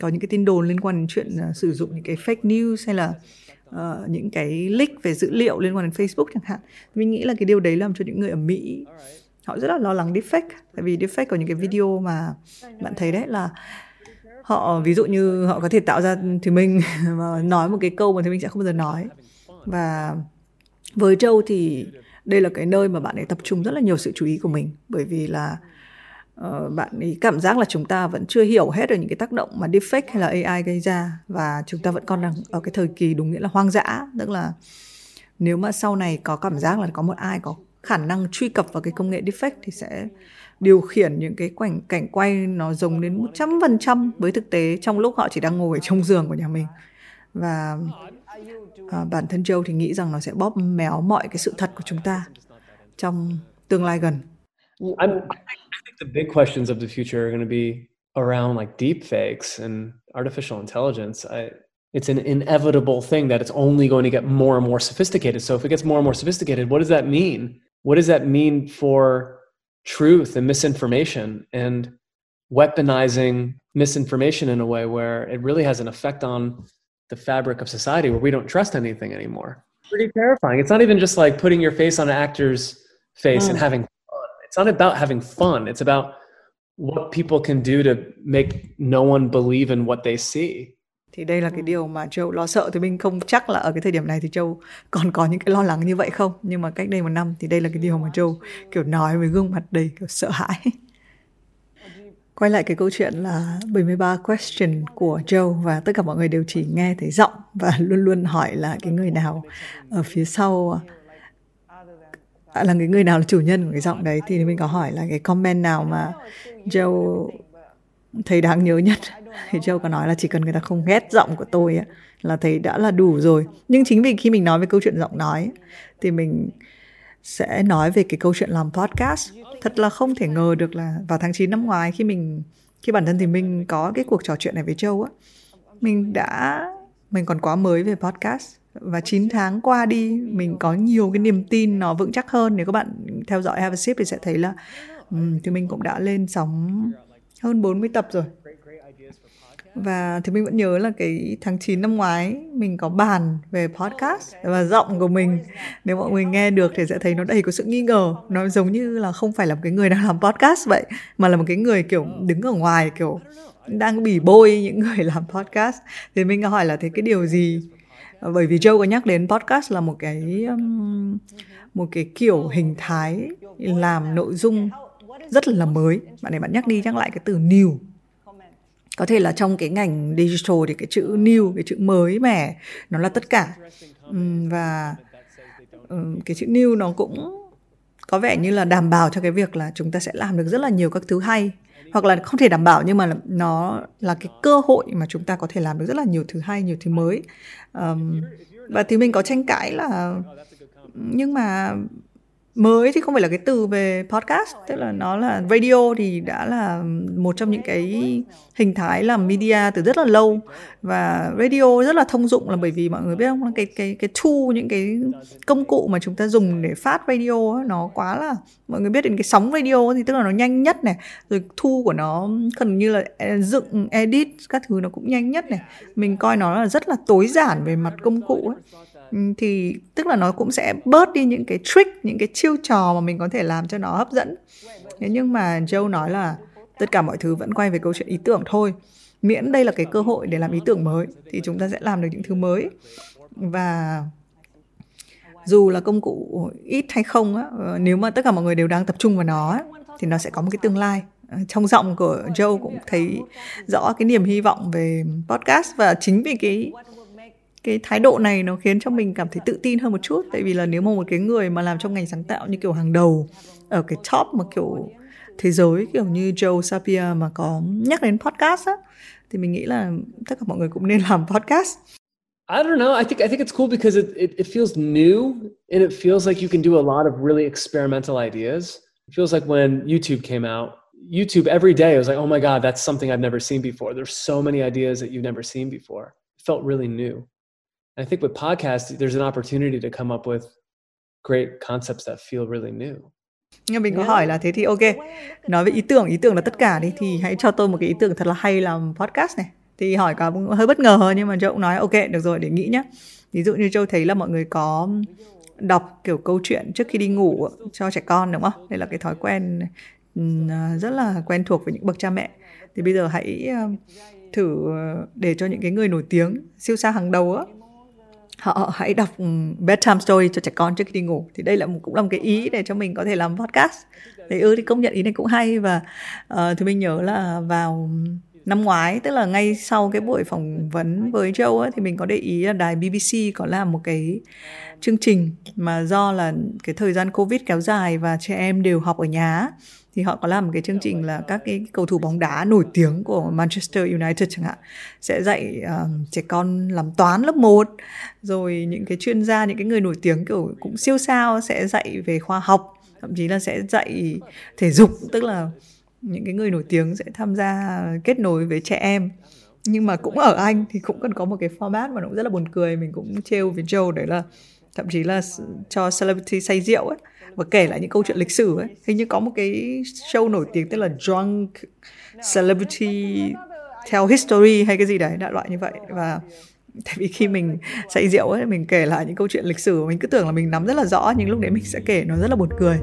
có những cái tin đồn liên quan đến chuyện ờ, sử dụng những cái fake news hay là uh, những cái leak về dữ liệu liên quan đến Facebook chẳng hạn. Mình nghĩ là cái điều đấy làm cho những người ở Mỹ họ rất là lo lắng deepfake. Tại vì deepfake có những cái video mà bạn thấy đấy là họ ví dụ như họ có thể tạo ra thì mình mà nói một cái câu mà thì mình sẽ không bao giờ nói. Và với Châu thì đây là cái nơi mà bạn ấy tập trung rất là nhiều sự chú ý của mình. Bởi vì là uh, bạn ấy cảm giác là chúng ta vẫn chưa hiểu hết được những cái tác động mà deepfake hay là AI gây ra và chúng ta vẫn còn đang ở cái thời kỳ đúng nghĩa là hoang dã tức là nếu mà sau này có cảm giác là có một ai có khả năng truy cập vào cái công nghệ deepfake thì sẽ điều khiển những cái cảnh cảnh quay nó giống đến 100% với thực tế trong lúc họ chỉ đang ngồi trong giường của nhà mình và à, bản thân Joe thì nghĩ rằng nó sẽ bóp méo mọi cái sự thật của chúng ta trong tương lai gần. I'm, the big questions of the future are going to be around like deep fakes and artificial intelligence. I, it's an inevitable thing that it's only going to get more and more sophisticated. So if it gets more and more sophisticated, what does that mean? What does that mean for truth and misinformation and weaponizing misinformation in a way where it really has an effect on the fabric of society where we don't trust anything anymore. Pretty terrifying. It's not even just like putting your face on an actor's face mm. and having. It's not about having fun. It's about what people can do to make no one believe in what they see. thì đây là cái điều mà Châu lo sợ thì mình không chắc là ở cái thời điểm này thì Châu còn có những cái lo lắng như vậy không nhưng mà cách đây một năm thì đây là cái điều mà Châu, kiểu, nói với gương mặt đầy, kiểu, sợ hãi quay lại cái câu chuyện là 73 question của Joe và tất cả mọi người đều chỉ nghe thấy giọng và luôn luôn hỏi là cái người nào ở phía sau À, là cái người nào là chủ nhân của cái giọng đấy thì mình có hỏi là cái comment nào mà Joe thấy đáng nhớ nhất. Thì Châu có nói là chỉ cần người ta không ghét giọng của tôi ấy, là thấy đã là đủ rồi. Nhưng chính vì khi mình nói về câu chuyện giọng nói thì mình sẽ nói về cái câu chuyện làm podcast. Thật là không thể ngờ được là vào tháng 9 năm ngoái khi mình khi bản thân thì mình có cái cuộc trò chuyện này với Châu á mình đã mình còn quá mới về podcast và 9 tháng qua đi mình có nhiều cái niềm tin nó vững chắc hơn. Nếu các bạn theo dõi Have a Sip thì sẽ thấy là um, thì mình cũng đã lên sóng hơn 40 tập rồi. Và thì mình vẫn nhớ là cái tháng 9 năm ngoái mình có bàn về podcast và giọng của mình. Nếu mọi người nghe được thì sẽ thấy nó đầy có sự nghi ngờ. Nó giống như là không phải là một cái người đang làm podcast vậy mà là một cái người kiểu đứng ở ngoài kiểu đang bỉ bôi những người làm podcast. Thì mình hỏi là thế cái điều gì Ờ, bởi vì Joe có nhắc đến podcast là một cái um, một cái kiểu hình thái làm nội dung rất là mới. Bạn này bạn nhắc đi nhắc lại cái từ new. Có thể là trong cái ngành digital thì cái chữ new cái chữ mới mẻ nó là tất cả. Và ờ, cái chữ new nó cũng có vẻ như là đảm bảo cho cái việc là chúng ta sẽ làm được rất là nhiều các thứ hay hoặc là không thể đảm bảo nhưng mà nó là cái cơ hội mà chúng ta có thể làm được rất là nhiều thứ hay nhiều thứ mới. Um, và thì mình có tranh cãi là nhưng mà mới thì không phải là cái từ về podcast. Tức là nó là radio thì đã là một trong những cái hình thái làm media từ rất là lâu. Và radio rất là thông dụng là bởi vì mọi người biết không? Cái cái cái tool những cái công cụ mà chúng ta dùng để phát radio ấy, nó quá là mọi người biết đến cái sóng radio thì tức là nó nhanh nhất này. Rồi thu của nó gần như là dựng edit các thứ nó cũng nhanh nhất này. Mình coi nó là rất là tối giản về mặt công cụ ấy Ừ, thì tức là nó cũng sẽ bớt đi những cái trick, những cái chiêu trò mà mình có thể làm cho nó hấp dẫn. Thế nhưng mà Joe nói là tất cả mọi thứ vẫn quay về câu chuyện ý tưởng thôi. Miễn đây là cái cơ hội để làm ý tưởng mới, thì chúng ta sẽ làm được những thứ mới. Và dù là công cụ ít hay không á ờ, nếu mà tất cả mọi người đều đang tập trung vào nó thì nó sẽ có một cái tương lai. Ờ, trong giọng của Joe cũng thấy rõ cái niềm hy vọng về podcast và chính vì cái cái thái độ này nó khiến cho mình cảm thấy tự tin hơn một chút tại vì là nếu mà một cái người mà làm trong ngành sáng tạo như kiểu hàng đầu ở cái top mà kiểu thế giới kiểu như Joe Sapia mà có nhắc đến podcast á thì mình nghĩ là tất cả mọi người cũng nên làm podcast. I don't know. I think I think it's cool because it, it, it feels new and it feels like you can do a lot of really experimental ideas. It feels like when YouTube came out, YouTube every day. I was like, oh my God, that's something I've never seen before. There's so many ideas that you've never seen before. It felt really new. And I think with podcasts, there's an opportunity to come up with great concepts that feel really new. Nhưng mình có hỏi là thế thì ok, nói về ý tưởng, ý tưởng là tất cả đi thì hãy cho tôi một cái ý tưởng thật là hay làm podcast này. Thì hỏi cả hơi bất ngờ nhưng mà Châu cũng nói ok được rồi để nghĩ nhé. Ví dụ như Châu thấy là mọi người có đọc kiểu câu chuyện trước khi đi ngủ cho trẻ con đúng không? Đây là cái thói quen rất là quen thuộc với những bậc cha mẹ. Thì bây giờ hãy thử để cho những cái người nổi tiếng siêu sao hàng đầu á họ hãy đọc ừ, bedtime story cho trẻ con trước khi đi ngủ. Thì đây là một, cũng là một cái ý để cho mình có thể làm podcast. Thì ư ừ, thì công nhận ý này cũng hay và uh, thì mình nhớ là vào năm ngoái tức là ngay sau cái buổi phỏng vấn với Joe ấy, thì mình có để ý là đài BBC có làm một cái chương trình mà do là cái thời gian Covid kéo dài và trẻ em đều học ở nhà thì họ có làm một cái chương trình là các cái cầu thủ bóng đá nổi tiếng của Manchester United chẳng hạn sẽ dạy uh, trẻ con làm toán lớp 1 rồi những cái chuyên gia những cái người nổi tiếng kiểu cũng siêu sao sẽ dạy về khoa học thậm chí là sẽ dạy thể dục tức là những cái người nổi tiếng sẽ tham gia kết nối với trẻ em. Nhưng mà cũng ở Anh thì cũng cần có một cái format mà nó cũng rất là buồn cười mình cũng trêu với Joe đấy là thậm chí là cho celebrity say rượu ấy, và kể lại những câu chuyện lịch sử ấy. Hình như có một cái show nổi tiếng tên là drunk celebrity theo history hay cái gì đấy, đại loại như vậy. Và tại vì khi mình say rượu ấy, mình kể lại những câu chuyện lịch sử, mình cứ tưởng là mình nắm rất là rõ, nhưng lúc đấy mình sẽ kể, nó rất là buồn cười.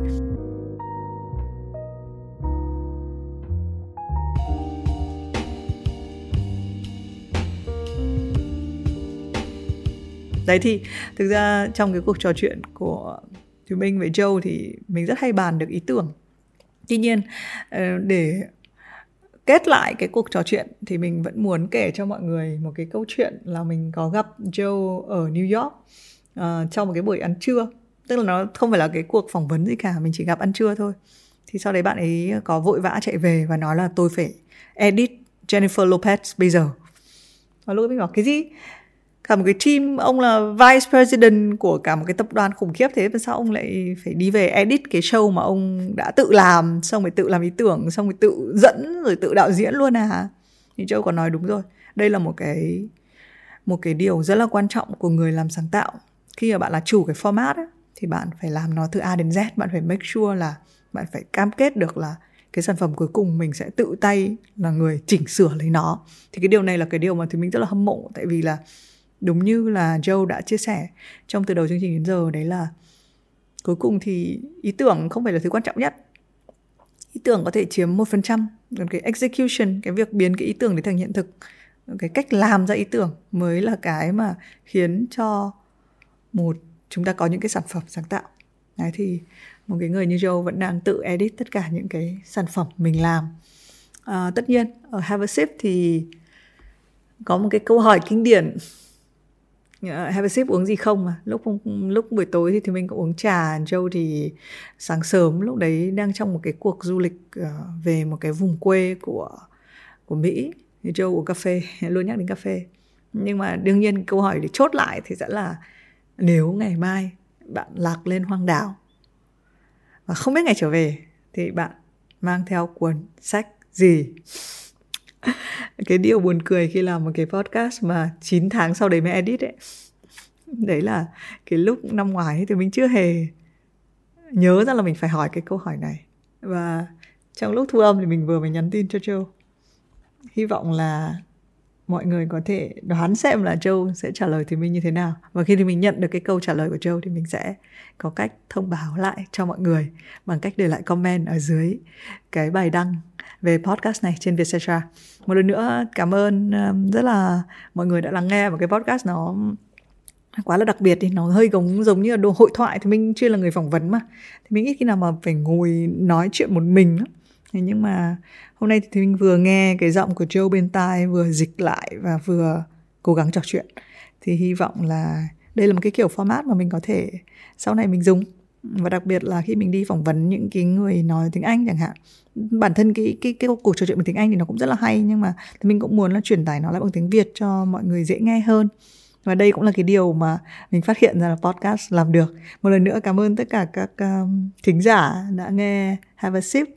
Đấy thì thực ra trong cái cuộc trò chuyện của Thùy Minh với Joe thì mình rất hay bàn được ý tưởng. Tuy nhiên ờ, để kết lại cái cuộc trò chuyện thì mình vẫn muốn kể cho mọi người một cái câu chuyện là mình có gặp Joe ở New York uh, trong một cái buổi ăn trưa. Tức là nó không phải là cái cuộc phỏng vấn gì cả mình chỉ gặp ăn trưa thôi. Thì sau đấy bạn ấy có vội vã chạy về và nói là tôi phải edit Jennifer Lopez bây giờ. Và lúc ấy mình bảo cái gì? Cả một cái team ông là vice president của cả một cái tập đoàn khủng khiếp thế mà sao ông lại phải đi về edit cái show mà ông đã tự làm xong rồi tự làm ý tưởng xong rồi tự dẫn rồi tự đạo diễn luôn à thì châu còn nói đúng rồi. Đây là một cái một cái điều rất là quan trọng của người làm sáng tạo. Khi mà bạn là chủ cái format ấy, thì bạn phải làm nó từ A đến Z bạn phải make sure là bạn phải cam kết được là cái sản phẩm cuối cùng mình sẽ tự tay là người chỉnh sửa lấy nó. Thì cái điều này là cái điều mà thì mình rất là hâm mộ tại vì là đúng như là Joe đã chia sẻ trong từ đầu chương trình đến giờ đấy là cuối cùng thì ý tưởng không phải là thứ quan trọng nhất. Ý tưởng có thể chiếm một phần trăm còn cái execution cái việc biến cái ý tưởng để thành hiện thực. Cái cách làm ra ý tưởng mới là cái mà khiến cho một chúng ta có những cái sản phẩm sáng tạo. Đấy thì một cái người như Joe vẫn đang tự edit tất cả những cái sản phẩm mình làm. À, tất nhiên ở Have a Sip thì có một cái câu hỏi kinh điển have a sip uống gì không mà? Lúc lúc buổi tối thì, thì mình cũng uống trà Joe thì sáng sớm lúc đấy đang trong một cái cuộc du lịch ờ, về một cái vùng quê của của Mỹ. Thì Joe uống cà phê luôn nhắc đến cà phê. Nhưng mà đương nhiên câu hỏi để chốt lại thì sẽ là nếu ngày mai bạn lạc lên hoang đảo và không biết ngày trở về thì bạn mang theo cuốn sách gì? cái điều buồn cười khi làm một cái podcast mà 9 tháng sau đấy mới edit ấy. Đấy là cái lúc năm ngoái thì mình chưa hề nhớ ra là mình phải hỏi cái câu hỏi này. Và trong lúc thu âm thì mình vừa mới nhắn tin cho châu hy vọng là mọi người có thể đoán xem là Joe sẽ trả lời thì mình như thế nào. Và khi thì mình nhận được cái câu trả lời của Joe thì mình sẽ có cách thông báo lại cho mọi người bằng cách để lại comment ở dưới cái bài đăng về podcast này trên Vietcetera. Một lần nữa cảm ơn um, rất là mọi người đã lắng nghe và cái podcast nó quá là đặc biệt thì nó hơi giống giống như là đồ hội thoại thì mình chưa là người phỏng vấn mà. Thì mình ít khi nào mà phải ngồi nói chuyện một mình lắm. Thế nhưng mà hôm nay thì mình vừa nghe cái giọng của Joe bên tai vừa dịch lại và vừa cố gắng trò chuyện. Thì hy vọng là đây là một cái kiểu format mà mình có thể sau này mình dùng. Và đặc biệt là khi mình đi phỏng vấn những cái người nói tiếng Anh chẳng hạn. Bản thân cái cái cái cuộc trò chuyện bằng tiếng Anh thì nó cũng rất là hay nhưng mà thì mình cũng muốn là truyền tải nó lại bằng tiếng Việt cho mọi người dễ nghe hơn. Và đây cũng là cái điều mà mình phát hiện ra là podcast làm được. Một lần nữa cảm ơn tất cả các um, thính giả đã nghe Have a Sip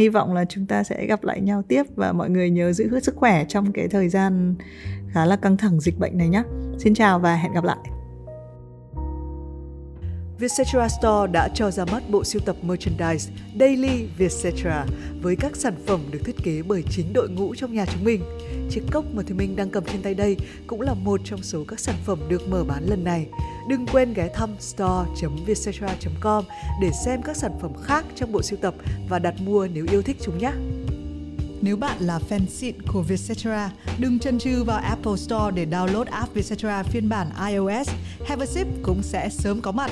hy vọng là chúng ta sẽ gặp lại nhau tiếp và mọi người nhớ giữ sức khỏe trong cái thời gian khá là căng thẳng dịch bệnh này nhé xin chào và hẹn gặp lại Vietcetera Store đã cho ra mắt bộ sưu tập merchandise Daily Vietcetera với các sản phẩm được thiết kế bởi chính đội ngũ trong nhà chúng mình. Chiếc cốc mà Thùy Minh đang cầm trên tay đây cũng là một trong số các sản phẩm được mở bán lần này. Đừng quên ghé thăm store.vietcetera.com để xem các sản phẩm khác trong bộ sưu tập và đặt mua nếu yêu thích chúng nhé. Nếu bạn là fan xịn của Vietcetera, đừng chần chừ vào Apple Store để download app Vietcetera phiên bản iOS. Have a sip cũng sẽ sớm có mặt.